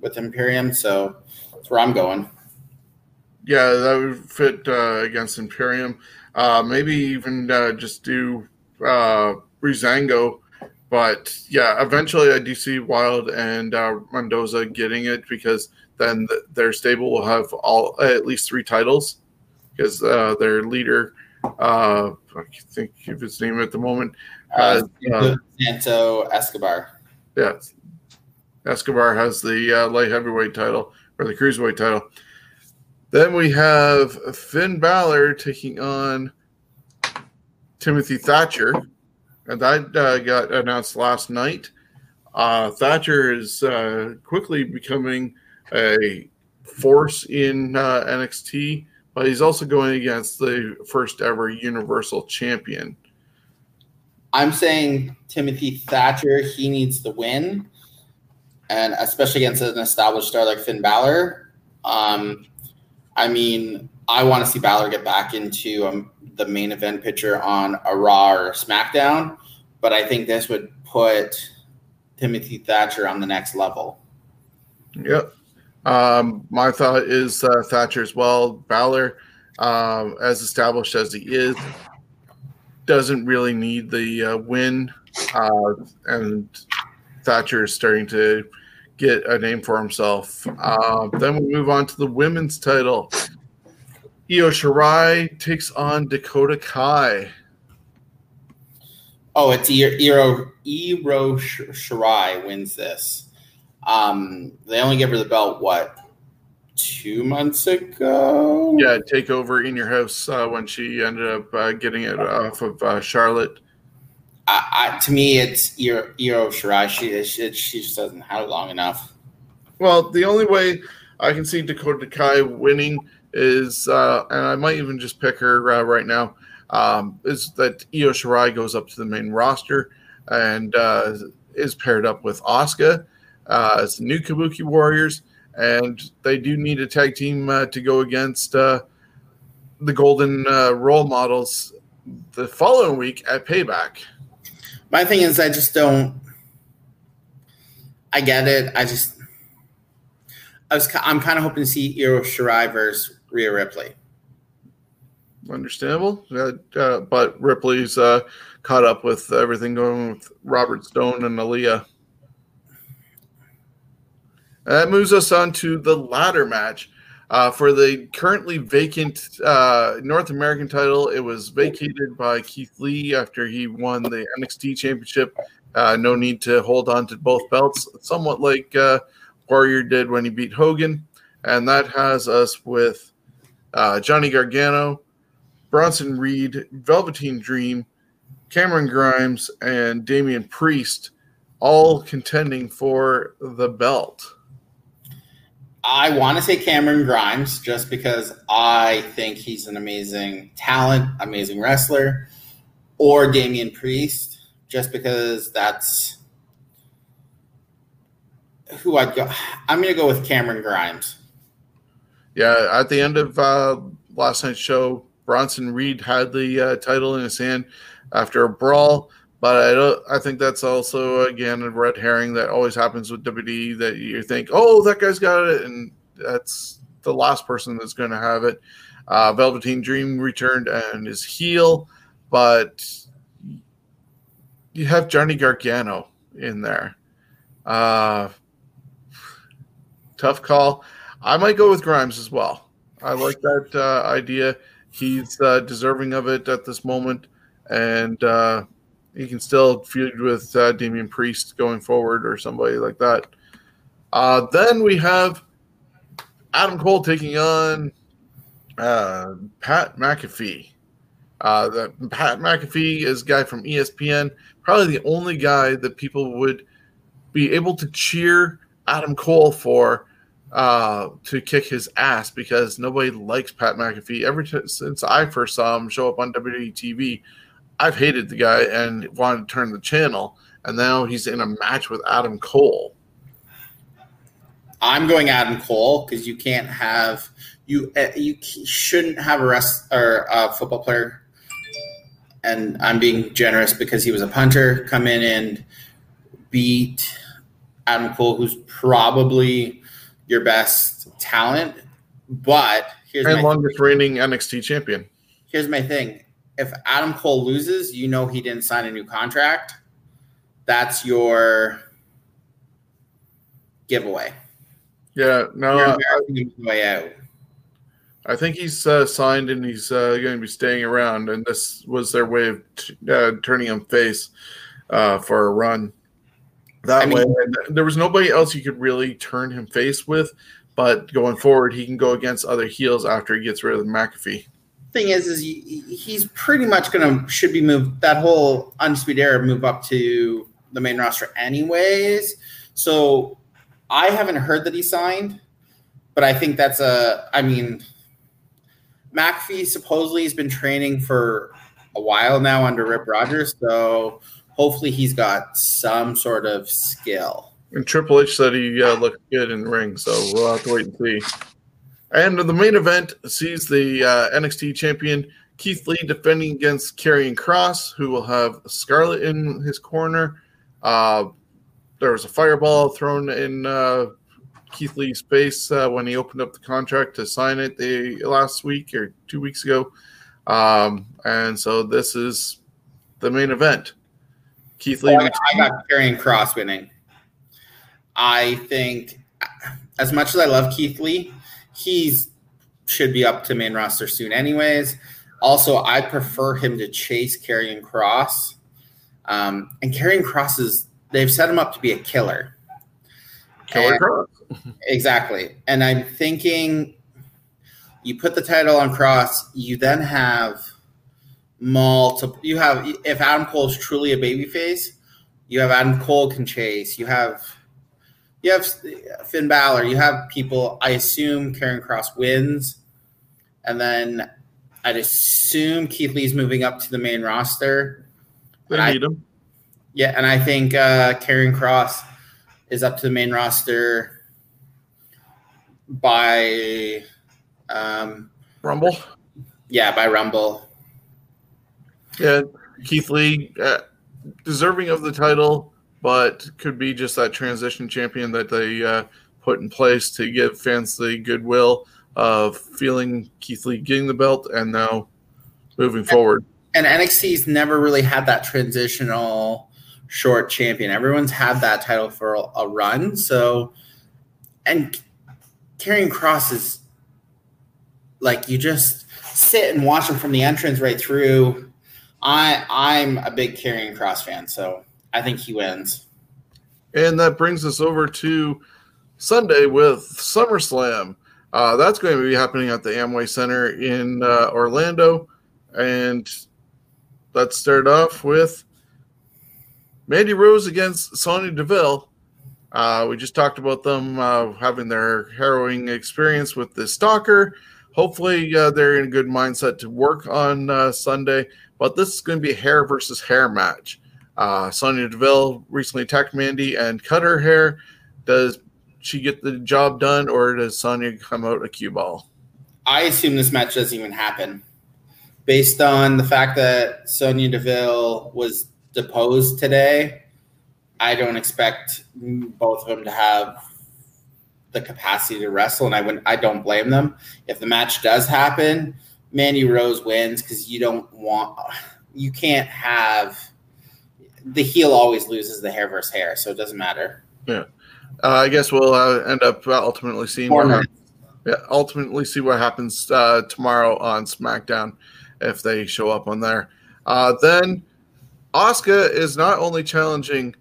with Imperium. So that's where I'm going. Yeah, that would fit uh, against Imperium. Uh, maybe even uh, just do uh, Breezango. But yeah, eventually I do see Wilde and uh, Mendoza getting it because then th- their stable will have all at least three titles because uh, their leader, uh, I can't think of his name at the moment, Uh, has uh, Santos Escobar. yeah, Escobar has the uh, light heavyweight title or the cruiserweight title. Then we have Finn Balor taking on Timothy Thatcher, and that uh, got announced last night. Uh, Thatcher is uh, quickly becoming a force in uh, NXT, but he's also going against the first ever Universal Champion. I'm saying Timothy Thatcher, he needs the win, and especially against an established star like Finn Balor. Um, I mean, I want to see Balor get back into um, the main event picture on a Raw or SmackDown, but I think this would put Timothy Thatcher on the next level. Yep. Um, my thought is uh, Thatcher as well. Balor, um, as established as he is, doesn't really need the uh, win, uh, and Thatcher is starting to get a name for himself. Uh, then we move on to the women's title. Io Shirai takes on Dakota Kai. Oh, it's Io Io Shirai wins this. Um, they only gave her the belt what two months ago. Yeah, take over in your house uh, when she ended up uh, getting it off of uh, Charlotte. I, I, to me, it's Io Shirai. She, she she just doesn't have it long enough. Well, the only way I can see Dakota Kai winning is, uh, and I might even just pick her uh, right now, um, is that Io Shirai goes up to the main roster and uh, is paired up with Asuka uh, as the new Kabuki Warriors, and they do need a tag team uh, to go against uh, the Golden uh, Role Models the following week at Payback. My thing is, I just don't. I get it. I just. I was. I'm kind of hoping to see Io Shirai versus Rhea Ripley. Understandable, uh, but Ripley's uh, caught up with everything going with Robert Stone and Aliyah. That moves us on to the ladder match. Uh, for the currently vacant uh, North American title, it was vacated by Keith Lee after he won the NXT Championship. Uh, no need to hold on to both belts, somewhat like uh, Warrior did when he beat Hogan. And that has us with uh, Johnny Gargano, Bronson Reed, Velveteen Dream, Cameron Grimes, and Damian Priest all contending for the belt. I want to say Cameron Grimes just because I think he's an amazing talent, amazing wrestler, or Damian Priest just because that's who I'd go. I'm going to go with Cameron Grimes. Yeah, at the end of uh, last night's show, Bronson Reed had the uh, title in his hand after a brawl. But I don't. I think that's also again a red herring that always happens with WWE. That you think, oh, that guy's got it, and that's the last person that's going to have it. Uh, Velveteen Dream returned and is heel, but you have Johnny Gargano in there. Uh, tough call. I might go with Grimes as well. I like that uh, idea. He's uh, deserving of it at this moment, and uh, he can still feud with uh, Damian Priest going forward or somebody like that. Uh, then we have Adam Cole taking on uh, Pat McAfee. Uh, Pat McAfee is a guy from ESPN, probably the only guy that people would be able to cheer Adam Cole for uh, to kick his ass because nobody likes Pat McAfee. Ever t- since I first saw him show up on WWE TV, I've hated the guy and wanted to turn the channel, and now he's in a match with Adam Cole. I'm going Adam Cole because you can't have you uh, you shouldn't have a rest or a football player, and I'm being generous because he was a punter. Come in and beat Adam Cole, who's probably your best talent, but here's and longest reigning NXT champion. Here's my thing: if Adam Cole loses, you know he didn't sign a new contract. That's your giveaway. Yeah, no, I, way out. I think he's uh, signed and he's uh, going to be staying around, and this was their way of t- uh, turning him face uh, for a run. That I mean, way, there was nobody else you could really turn him face with, but going forward, he can go against other heels after he gets rid of McAfee thing is, is he, he's pretty much gonna should be moved. That whole undisputed era move up to the main roster, anyways. So I haven't heard that he signed, but I think that's a. I mean, McAfee supposedly has been training for a while now under Rip Rogers, so hopefully he's got some sort of skill. And Triple H said he uh, looked good in the ring, so we'll have to wait and see. And the main event sees the uh, NXT champion Keith Lee defending against Karrion Kross, who will have Scarlett in his corner. Uh, there was a fireball thrown in uh, Keith Lee's face uh, when he opened up the contract to sign it the last week or two weeks ago. Um, and so this is the main event. Keith Lee. Oh, I, I got Karrion Kross winning. I think, as much as I love Keith Lee, he's should be up to main roster soon, anyways. Also, I prefer him to chase Karrion Kross. Um, and Karrion Kross is they've set him up to be a killer. Killer Kross. Exactly. And I'm thinking you put the title on Kross, you then have multiple you have if Adam Cole is truly a babyface, you have Adam Cole can chase, you have you have Finn Balor, you have people I assume Karrion Kross wins, and then I'd assume Keith Lee's moving up to the main roster. They I- need him. Yeah, and I think uh Karrion Kross is up to the main roster by um Rumble. yeah, by Rumble. Yeah, Keith Lee, uh, deserving of the title, but could be just that transition champion that they uh, put in place to give fans the goodwill of feeling Keith Lee getting the belt and now moving forward. And NXT's never really had that transitional short champion. Everyone's had that title for a, a run. So, and Karrion Kross is like you just sit and watch him from the entrance right through. I I'm a big Karrion Kross fan, so I think he wins. And that brings us over to Sunday with SummerSlam. Uh, that's going to be happening at the Amway Center in uh, Orlando. And let's start off with Mandy Rose against Sonya Deville. Uh, we just talked about them uh, having their harrowing experience with the stalker. Hopefully, uh, they're in a good mindset to work on uh, Sunday. But this is going to be hair versus hair match. Uh, Sonya Deville recently attacked Mandy and cut her hair. Does she get the job done, or does Sonya come out a cue ball? I assume this match doesn't even happen, based on the fact that Sonya Deville was deposed today. I don't expect both of them to have the capacity to wrestle, and I wouldn't. I don't blame them. If the match does happen, Mandy Rose wins because you don't want. You can't have the heel always loses the hair versus hair, so it doesn't matter. Yeah, uh, I guess we'll uh, end up ultimately seeing what yeah, ultimately see what happens uh, tomorrow on SmackDown if they show up on there. Uh, then Asuka is not only challenging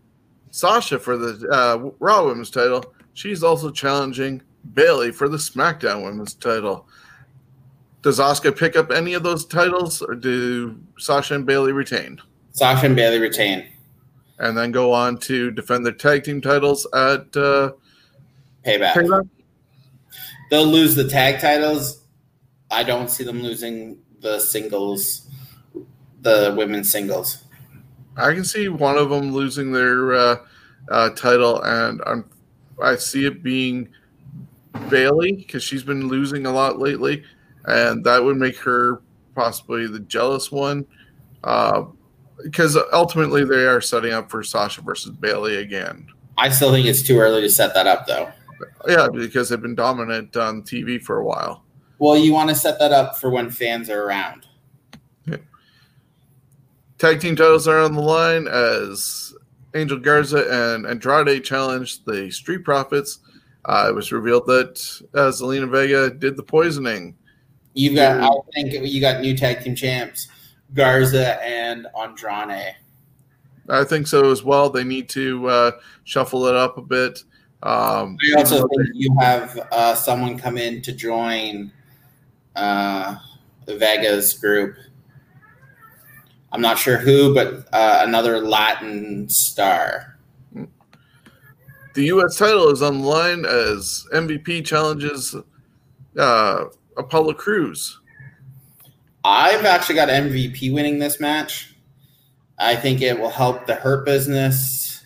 Sasha for the uh, Raw Women's title, she's also challenging Bayley for the SmackDown Women's title. Does Asuka pick up any of those titles, or do Sasha and Bayley retain? Sasha and Bayley retain. And then go on to defend their tag team titles at uh, Payback. Payback? They'll lose the tag titles. I don't see them losing the singles, the women's singles. I can see one of them losing their uh, uh, title, and I'm, I see it being Bayley because she's been losing a lot lately, and that would make her possibly the jealous one. Because ultimately, they are setting up for Sasha versus Bayley again. I still think it's too early to set that up, though. Yeah, because they've been dominant on TV for a while. Well, you want to set that up for when fans are around. Tag team titles are on the line as Angel Garza and Andrade challenged the Street Profits. Uh, it was revealed that uh, Zelina Vega did the poisoning. You've got, I think you got new tag team champs, Garza and Andrade. I think so as well. They need to uh, shuffle it up a bit. Um, I also think you have uh, someone come in to join uh, Vega's group. I'm not sure who, but uh, another Latin star. the U.S. title is on the line as MVP challenges uh, Apollo Crews. I've actually got MVP winning this match. I think it will help the hurt business.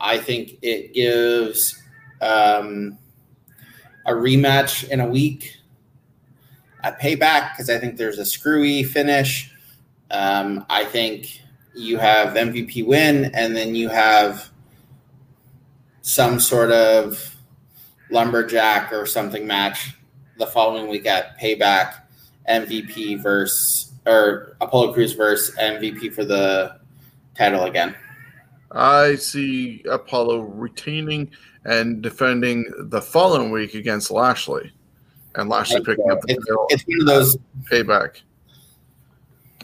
I think it gives um, a rematch in a week, a payback, because I think there's a screwy finish. Um, I think you have MVP win, and then you have some sort of lumberjack or something match the following week at payback MVP versus or Apollo Crews versus MVP for the title again. I see Apollo retaining and defending the following week against Lashley, and Lashley picking up the It's, title it's one of those. payback.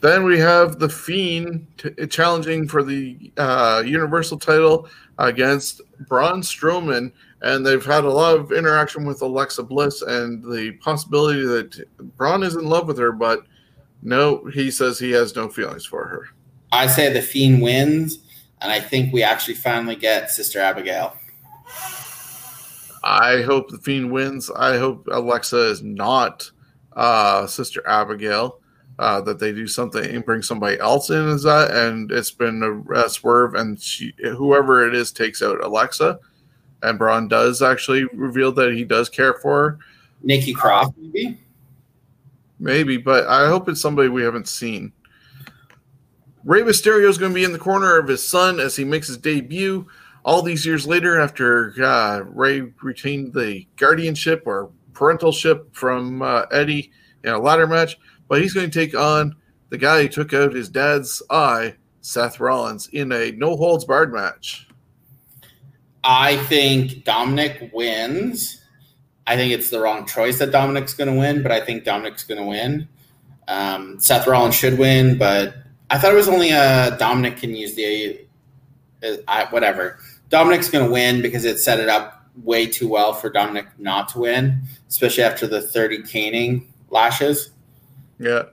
Then we have the Fiend t- challenging for the uh, Universal title against Braun Strowman, and they've had a lot of interaction with Alexa Bliss and the possibility that Braun is in love with her, but no, he says he has no feelings for her. I say the Fiend wins, and I think we actually finally get Sister Abigail. I hope the Fiend wins. I hope Alexa is not uh, Sister Abigail. Uh, that they do something and bring somebody else in as that, and it's been a, a swerve, and she, whoever it is takes out Alexa, and Braun does actually reveal that he does care for her, Nikki Cross, maybe. maybe, but I hope it's somebody we haven't seen. Rey Mysterio is going to be in the corner of his son as he makes his debut. All these years later, after uh, Rey retained the guardianship or parentalship from uh, Eddie in a ladder match, but he's going to take on the guy who took out his dad's eye, Seth Rollins, in a no holds barred match. I think Dominik wins. I think it's the wrong choice that Dominik's going to win, but I think Dominik's going to win. Um, Seth Rollins should win, but I thought it was only uh, Dominik can use the uh, I, whatever. Dominik's going to win because it set it up way too well for Dominik not to win, especially after the 30 caning lashes. Yeah.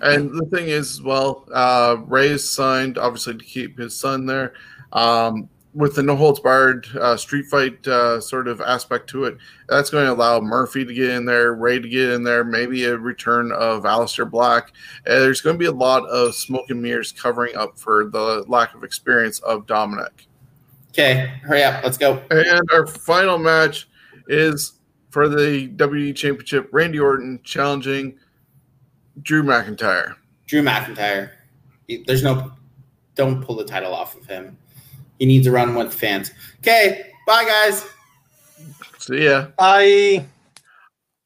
And the thing is, well, uh, Rey is signed obviously to keep his son there. Um, with the no holds barred uh, street fight uh, sort of aspect to it, that's going to allow Murphy to get in there, Rey to get in there, maybe a return of Aleister Black. Uh, there's going to be a lot of smoke and mirrors covering up for the lack of experience of Dominik. Okay, hurry up. Let's go. And our final match is for the WWE Championship Randy Orton challenging Drew McIntyre. Drew McIntyre. There's no, don't pull the title off of him. He needs a run with fans. Okay, bye guys. See ya. I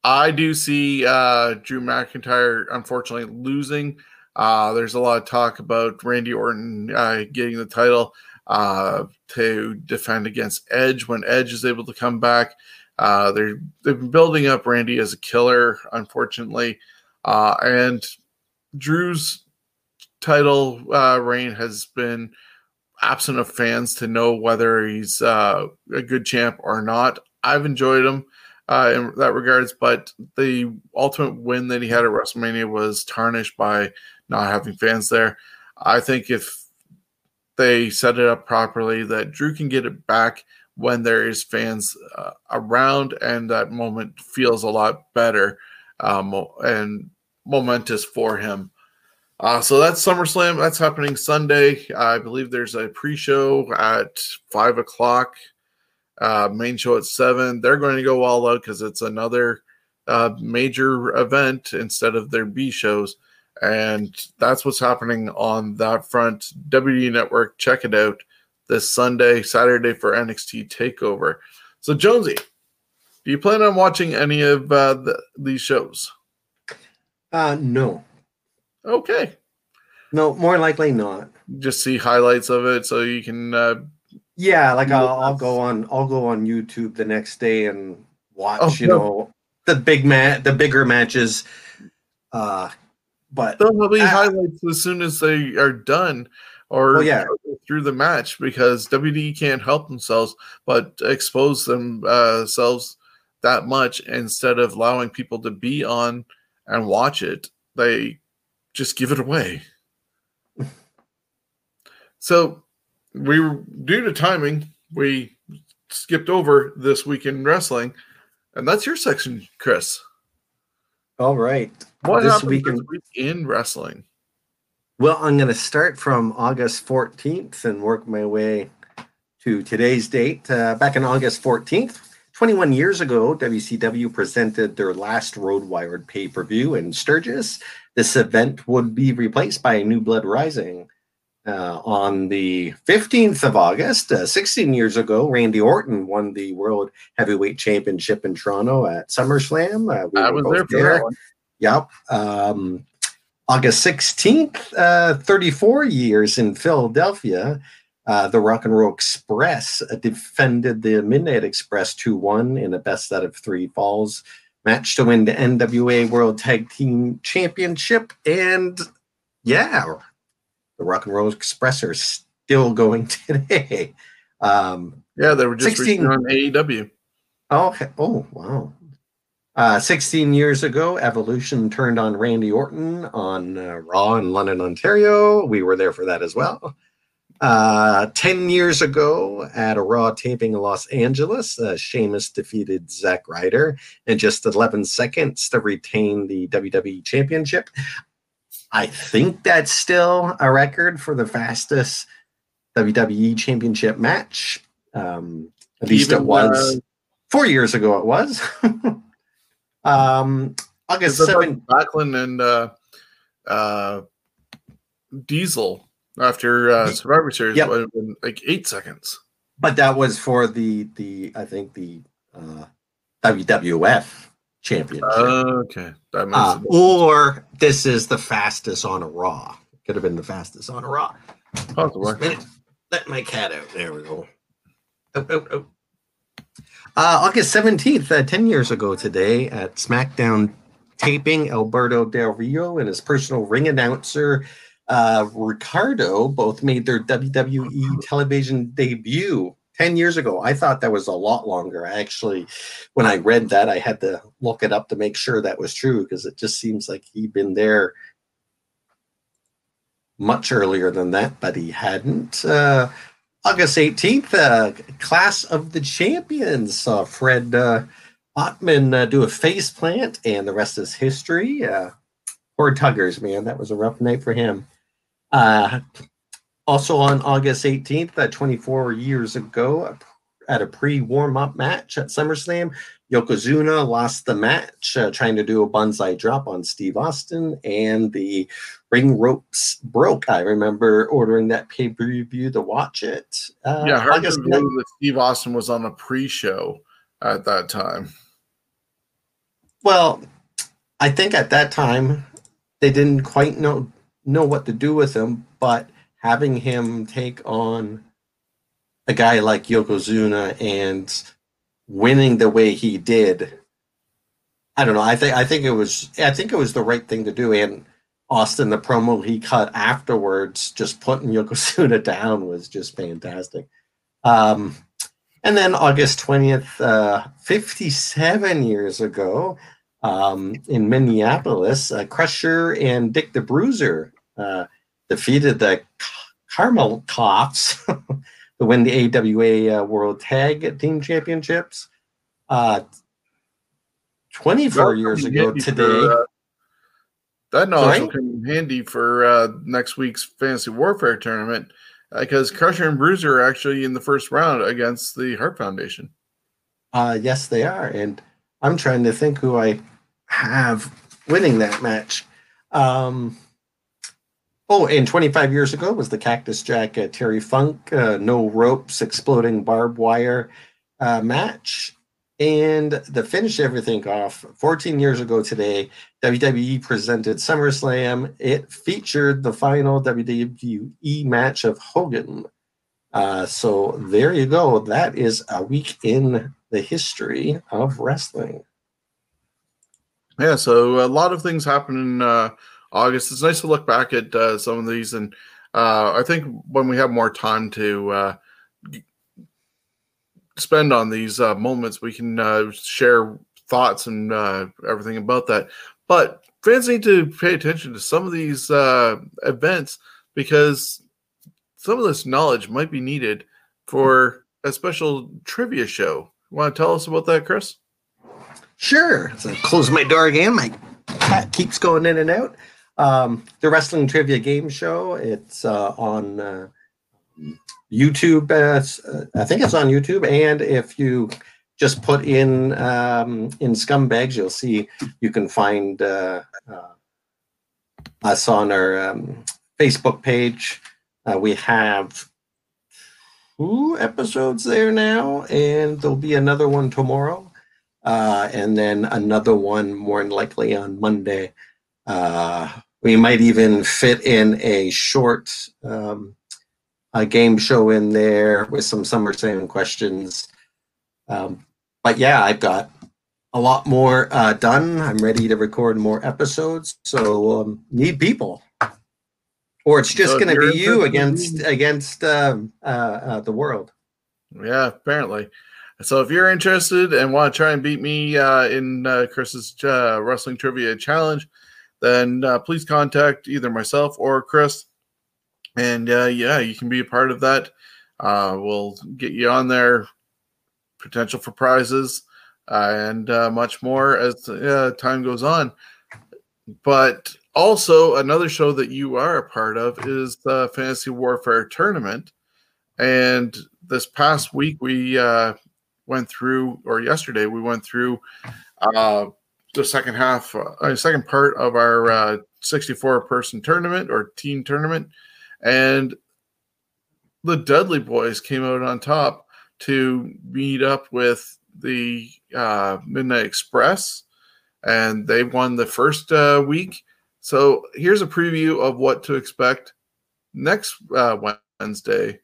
I do see uh, Drew McIntyre unfortunately losing. Uh, there's a lot of talk about Randy Orton uh, getting the title uh, to defend against Edge when Edge is able to come back. Uh, they're, they've been building up Randy as a killer, unfortunately. Uh, and Drew's title uh, reign has been absent of fans to know whether he's uh, a good champ or not. I've enjoyed him uh, in that regards, but the ultimate win that he had at WrestleMania was tarnished by not having fans there. I think if they set it up properly, that Drew can get it back when there is fans uh, around, and that moment feels a lot better um, and momentous for him. Uh, so that's SummerSlam. That's happening Sunday. I believe there's a pre-show at five o'clock. Uh, main show at seven. They're going to go all out because it's another uh, major event instead of their B shows, and that's what's happening on that front. WWE Network, check it out this Sunday, Saturday for NXT Takeover. So Jonesy, do you plan on watching any of uh, the, these shows? uh no. Okay, No, more likely not. just see highlights of it so you can uh, Yeah, like I'll, I'll go on I'll go on YouTube the next day and watch, Oh, you no. know, the big mat the bigger matches. Uh but There'll be highlights as soon as they are done or Oh, yeah. through the match because WD can't help themselves but expose themselves that much instead of allowing people to be on and watch it. They just give it away. so we were due to timing, we skipped over this weekend wrestling, and that's your section, Chris. All right. What this happened week this in- week in wrestling? Well, I'm going to start from August 14th and work my way to today's date. Uh, back on August 14th, 21 years ago, WCW presented their last Road Wild pay per view in Sturgis. This event would be replaced by New Blood Rising. Uh, on the 15th of August, uh, 16 years ago, Randy Orton won the World Heavyweight Championship in Toronto at SummerSlam. Uh, we I was there for that one. Yep. Um, August 16th, uh, 34 years in Philadelphia, uh, the Rock and Roll Express uh, defended the Midnight Express 2 1 in a best out of three falls match to win the NWA World Tag Team Championship. And yeah, the Rock and Roll Express are still going today. Um, Yeah, they were just 16. on AEW. Okay. Oh, wow. Uh, 16 years ago, Evolution turned on Randy Orton on uh, Raw in London, Ontario. We were there for that as well. Uh, 10 years ago, at a Raw taping in Los Angeles, uh, Sheamus defeated Zack Ryder in just 11 seconds to retain the WWE Championship. I think that's still a record for the fastest WWE Championship match. Um, at least Even, it was four years ago it was um august Because I thought 7 Backlund and uh, uh, Diesel after uh, Survivor Series Yep. would have been like eight seconds. but that was for the the i think the uh wwf championship okay, Uh, or this is the fastest on a raw could have been the fastest on a raw Possibly. Just a minute. let my cat out there we go Oh, oh, oh. Uh, August 17th, uh, 10 years ago today at SmackDown taping, Alberto Del Rio and his personal ring announcer, uh, Ricardo, both made their WWE television debut 10 years ago. I thought that was a lot longer. I actually, when I read that, I had to look it up to make sure that was true because it just seems like he'd been there much earlier than that, but he hadn't. Uh, August 18th, uh, Clash of the Champions saw Fred uh, Ottman uh, do a face plant, and the rest is history. Uh, poor Tuggers, man. That was a rough night for him. Uh, also on August 18th, uh, 24 years ago, at a pre warm up match at SummerSlam, Yokozuna lost the match uh, trying to do a banzai drop on Steve Austin, and the ring ropes broke. I remember ordering that pay per view to watch it. Uh, yeah, hard August to that Steve Austin was on a pre-show at that time. Well, I think at that time they didn't quite know know what to do with him, but having him take on a guy like Yokozuna and winning the way he did, I don't know. I think I think it was I think it was the right thing to do. And Austin, the promo he cut afterwards, just putting Yokozuna down was just fantastic. Um, and then August 20th, uh, 57 years ago, um, in Minneapolis, uh, Crusher and Dick the Bruiser uh, defeated the Carmel Cops to win the AWA uh, World Tag Team Championships. Uh, 24 years ago for, today. uh, that knowledge will come in handy for uh, next week's Fantasy Warfare tournament because Crusher and Bruiser are actually in the first round against the Heart Foundation. Uh, yes, they are. And I'm trying to think who I have winning that match. Um, oh, and 25 years ago was the Cactus Jack uh, Terry Funk, uh, no ropes, exploding barbed wire uh, match. And to finish everything off, 14 years ago today, WWE presented SummerSlam. It featured the final WWE match of Hogan. Uh, so there you go. That is a week in the history of wrestling. Yeah, so a lot of things happen in uh, August. It's nice to look back at uh, some of these, and uh, I think when we have more time to uh, spend on these uh, moments, we can uh, share thoughts and everything about that. But fans need to pay attention to some of these events because some of this knowledge might be needed for a special trivia show. Want to tell us about that, Chris? Sure. So I close my door again. My cat keeps going in and out. Um, the Wrestling Trivia Game Show. It's uh, on uh, YouTube. Uh, uh, I think it's on YouTube. And if you just put in um, in Scumbags, you'll see you can find uh, uh, us on our um, Facebook page. We have two episodes there now, and there'll be another one tomorrow, uh, and then another one more than likely on Monday. Uh, we might even fit in a short um, a game show in there with some summer SummerSlam questions. Um, but yeah, I've got a lot more uh, done. I'm ready to record more episodes. So um, need people, or it's just So going to be you against against um, uh, uh, the world. Yeah, apparently. So if you're interested and want to try and beat me uh, in uh, Chris's uh, wrestling trivia challenge, then uh, please contact either myself or Chris. And uh, yeah, you can be a part of that. Uh, we'll get you on there, potential for prizes and much more as time goes on. But also, another show that you are a part of is the Fantasy Warfare Tournament. And this past week, we went through, or yesterday, we went through uh, the second half, uh, second part of our uh, 64 person tournament or team tournament. And the Dudley Boys came out on top to meet up with the uh, Midnight Express, and they won the first uh, week. So here's a preview of what to expect next uh, Wednesday.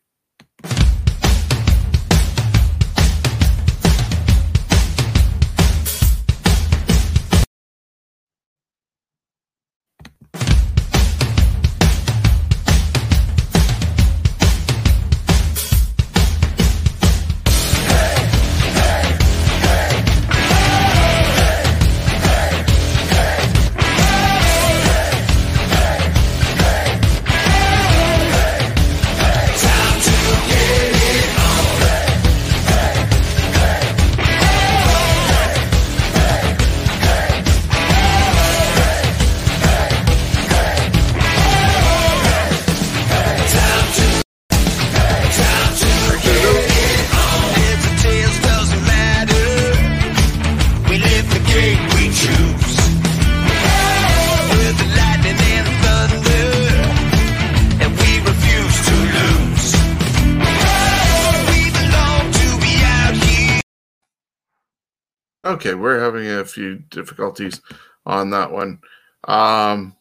We're having a few difficulties on that one. Um,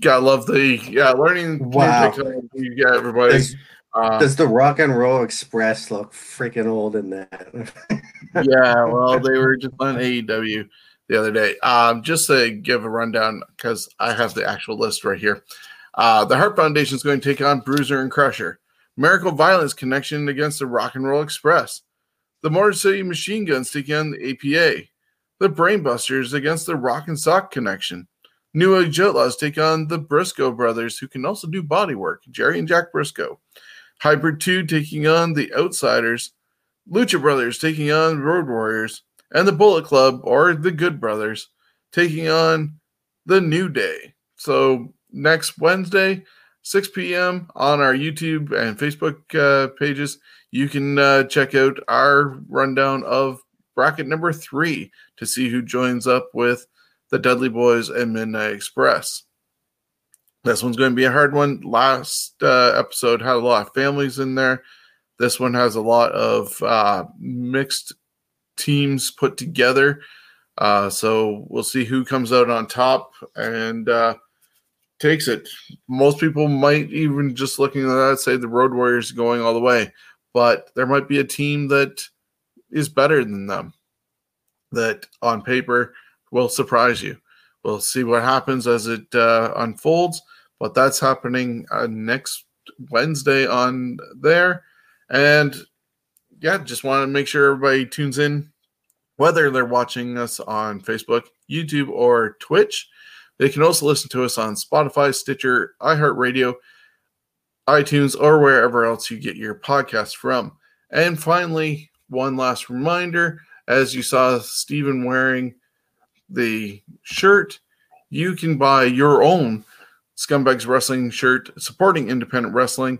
gotta love the yeah learning Wow. Yeah, everybody. Does, Uh, does the Rock and Roll Express look freaking old in that? yeah, well, they were just on AEW the other day. Um, just to give a rundown, because I have the actual list right here. Uh, the Heart Foundation is going to take on Bruiser and Crusher. Miracle Violence connection against the Rock and Roll Express. The Motor City Machine Guns taking on the APA. The Brainbusters against the Rock and Sock connection. New Age Outlaws take on the Briscoe brothers, who can also do body work. Jerry and Jack Briscoe. Hybrid 2 taking on the Outsiders. Lucha Brothers taking on Road Warriors, and the Bullet Club or the Good Brothers taking on the New Day. So next Wednesday, 6 p.m. on our YouTube and Facebook uh, pages, you can uh, check out our rundown of bracket number three to see who joins up with the Dudley Boys and Midnight Express. This one's going to be a hard one. Last uh, episode had a lot of families in there. This one has a lot of uh, mixed teams put together. Uh, so we'll see who comes out on top and uh, takes it. Most people might even just looking at that say the Road Warriors going all the way, but there might be a team that is better than them that on paper will surprise you. We'll see what happens as it uh, unfolds, but that's happening uh, next Wednesday on there. And yeah, just want to make sure everybody tunes in, whether they're watching us on Facebook, YouTube, or Twitch. They can also listen to us on Spotify, Stitcher, iHeartRadio, iTunes, or wherever else you get your podcast from. And finally, one last reminder as you saw Steven wearing the shirt, you can buy your own Scumbags Wrestling shirt supporting independent wrestling,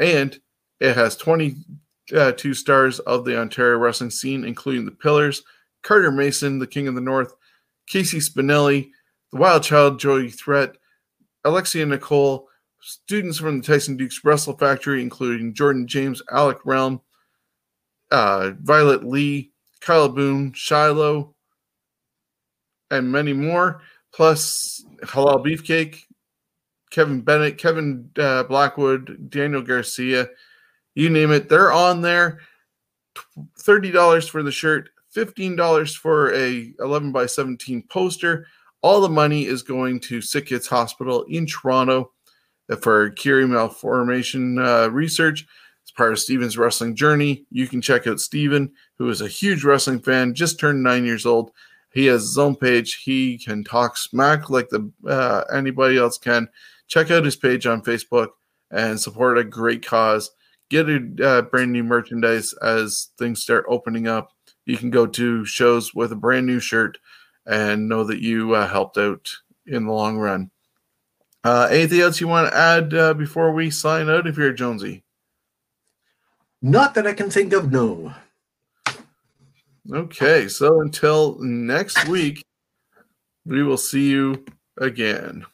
and it has 22 uh, stars of the Ontario wrestling scene, including the Pillars, Carter Mason, the King of the North, Casey Spinelli, the Wild Child, Joey Threat, Alexia Nicole, students from the Tyson Dux Wrestle Factory, including Jordan James, Alec Realm, uh, Violet Lee, Kyle Boone, Shiloh, and many more, plus Halal Beefcake, Kevin Bennett, Kevin uh, Blackwood, Daniel Garcia, you name it, they're on there. $30 for the shirt, $15 for a 11 by 17 poster. All the money is going to Sick Kids Hospital in Toronto for Chiari malformation uh, research. It's part of Steven's wrestling journey. You can check out Steven, who is a huge wrestling fan, just turned nine years old. He has his own page. He can talk smack like the uh, anybody else can. Check out his page on Facebook and support a great cause. Get a uh, brand new merchandise as things start opening up. You can go to shows with a brand new shirt and know that you uh, helped out in the long run. Uh, anything else you want to add uh, before we sign out if you're Jonesy? Not that I can think of, no. Okay, so until next week, we will see you again.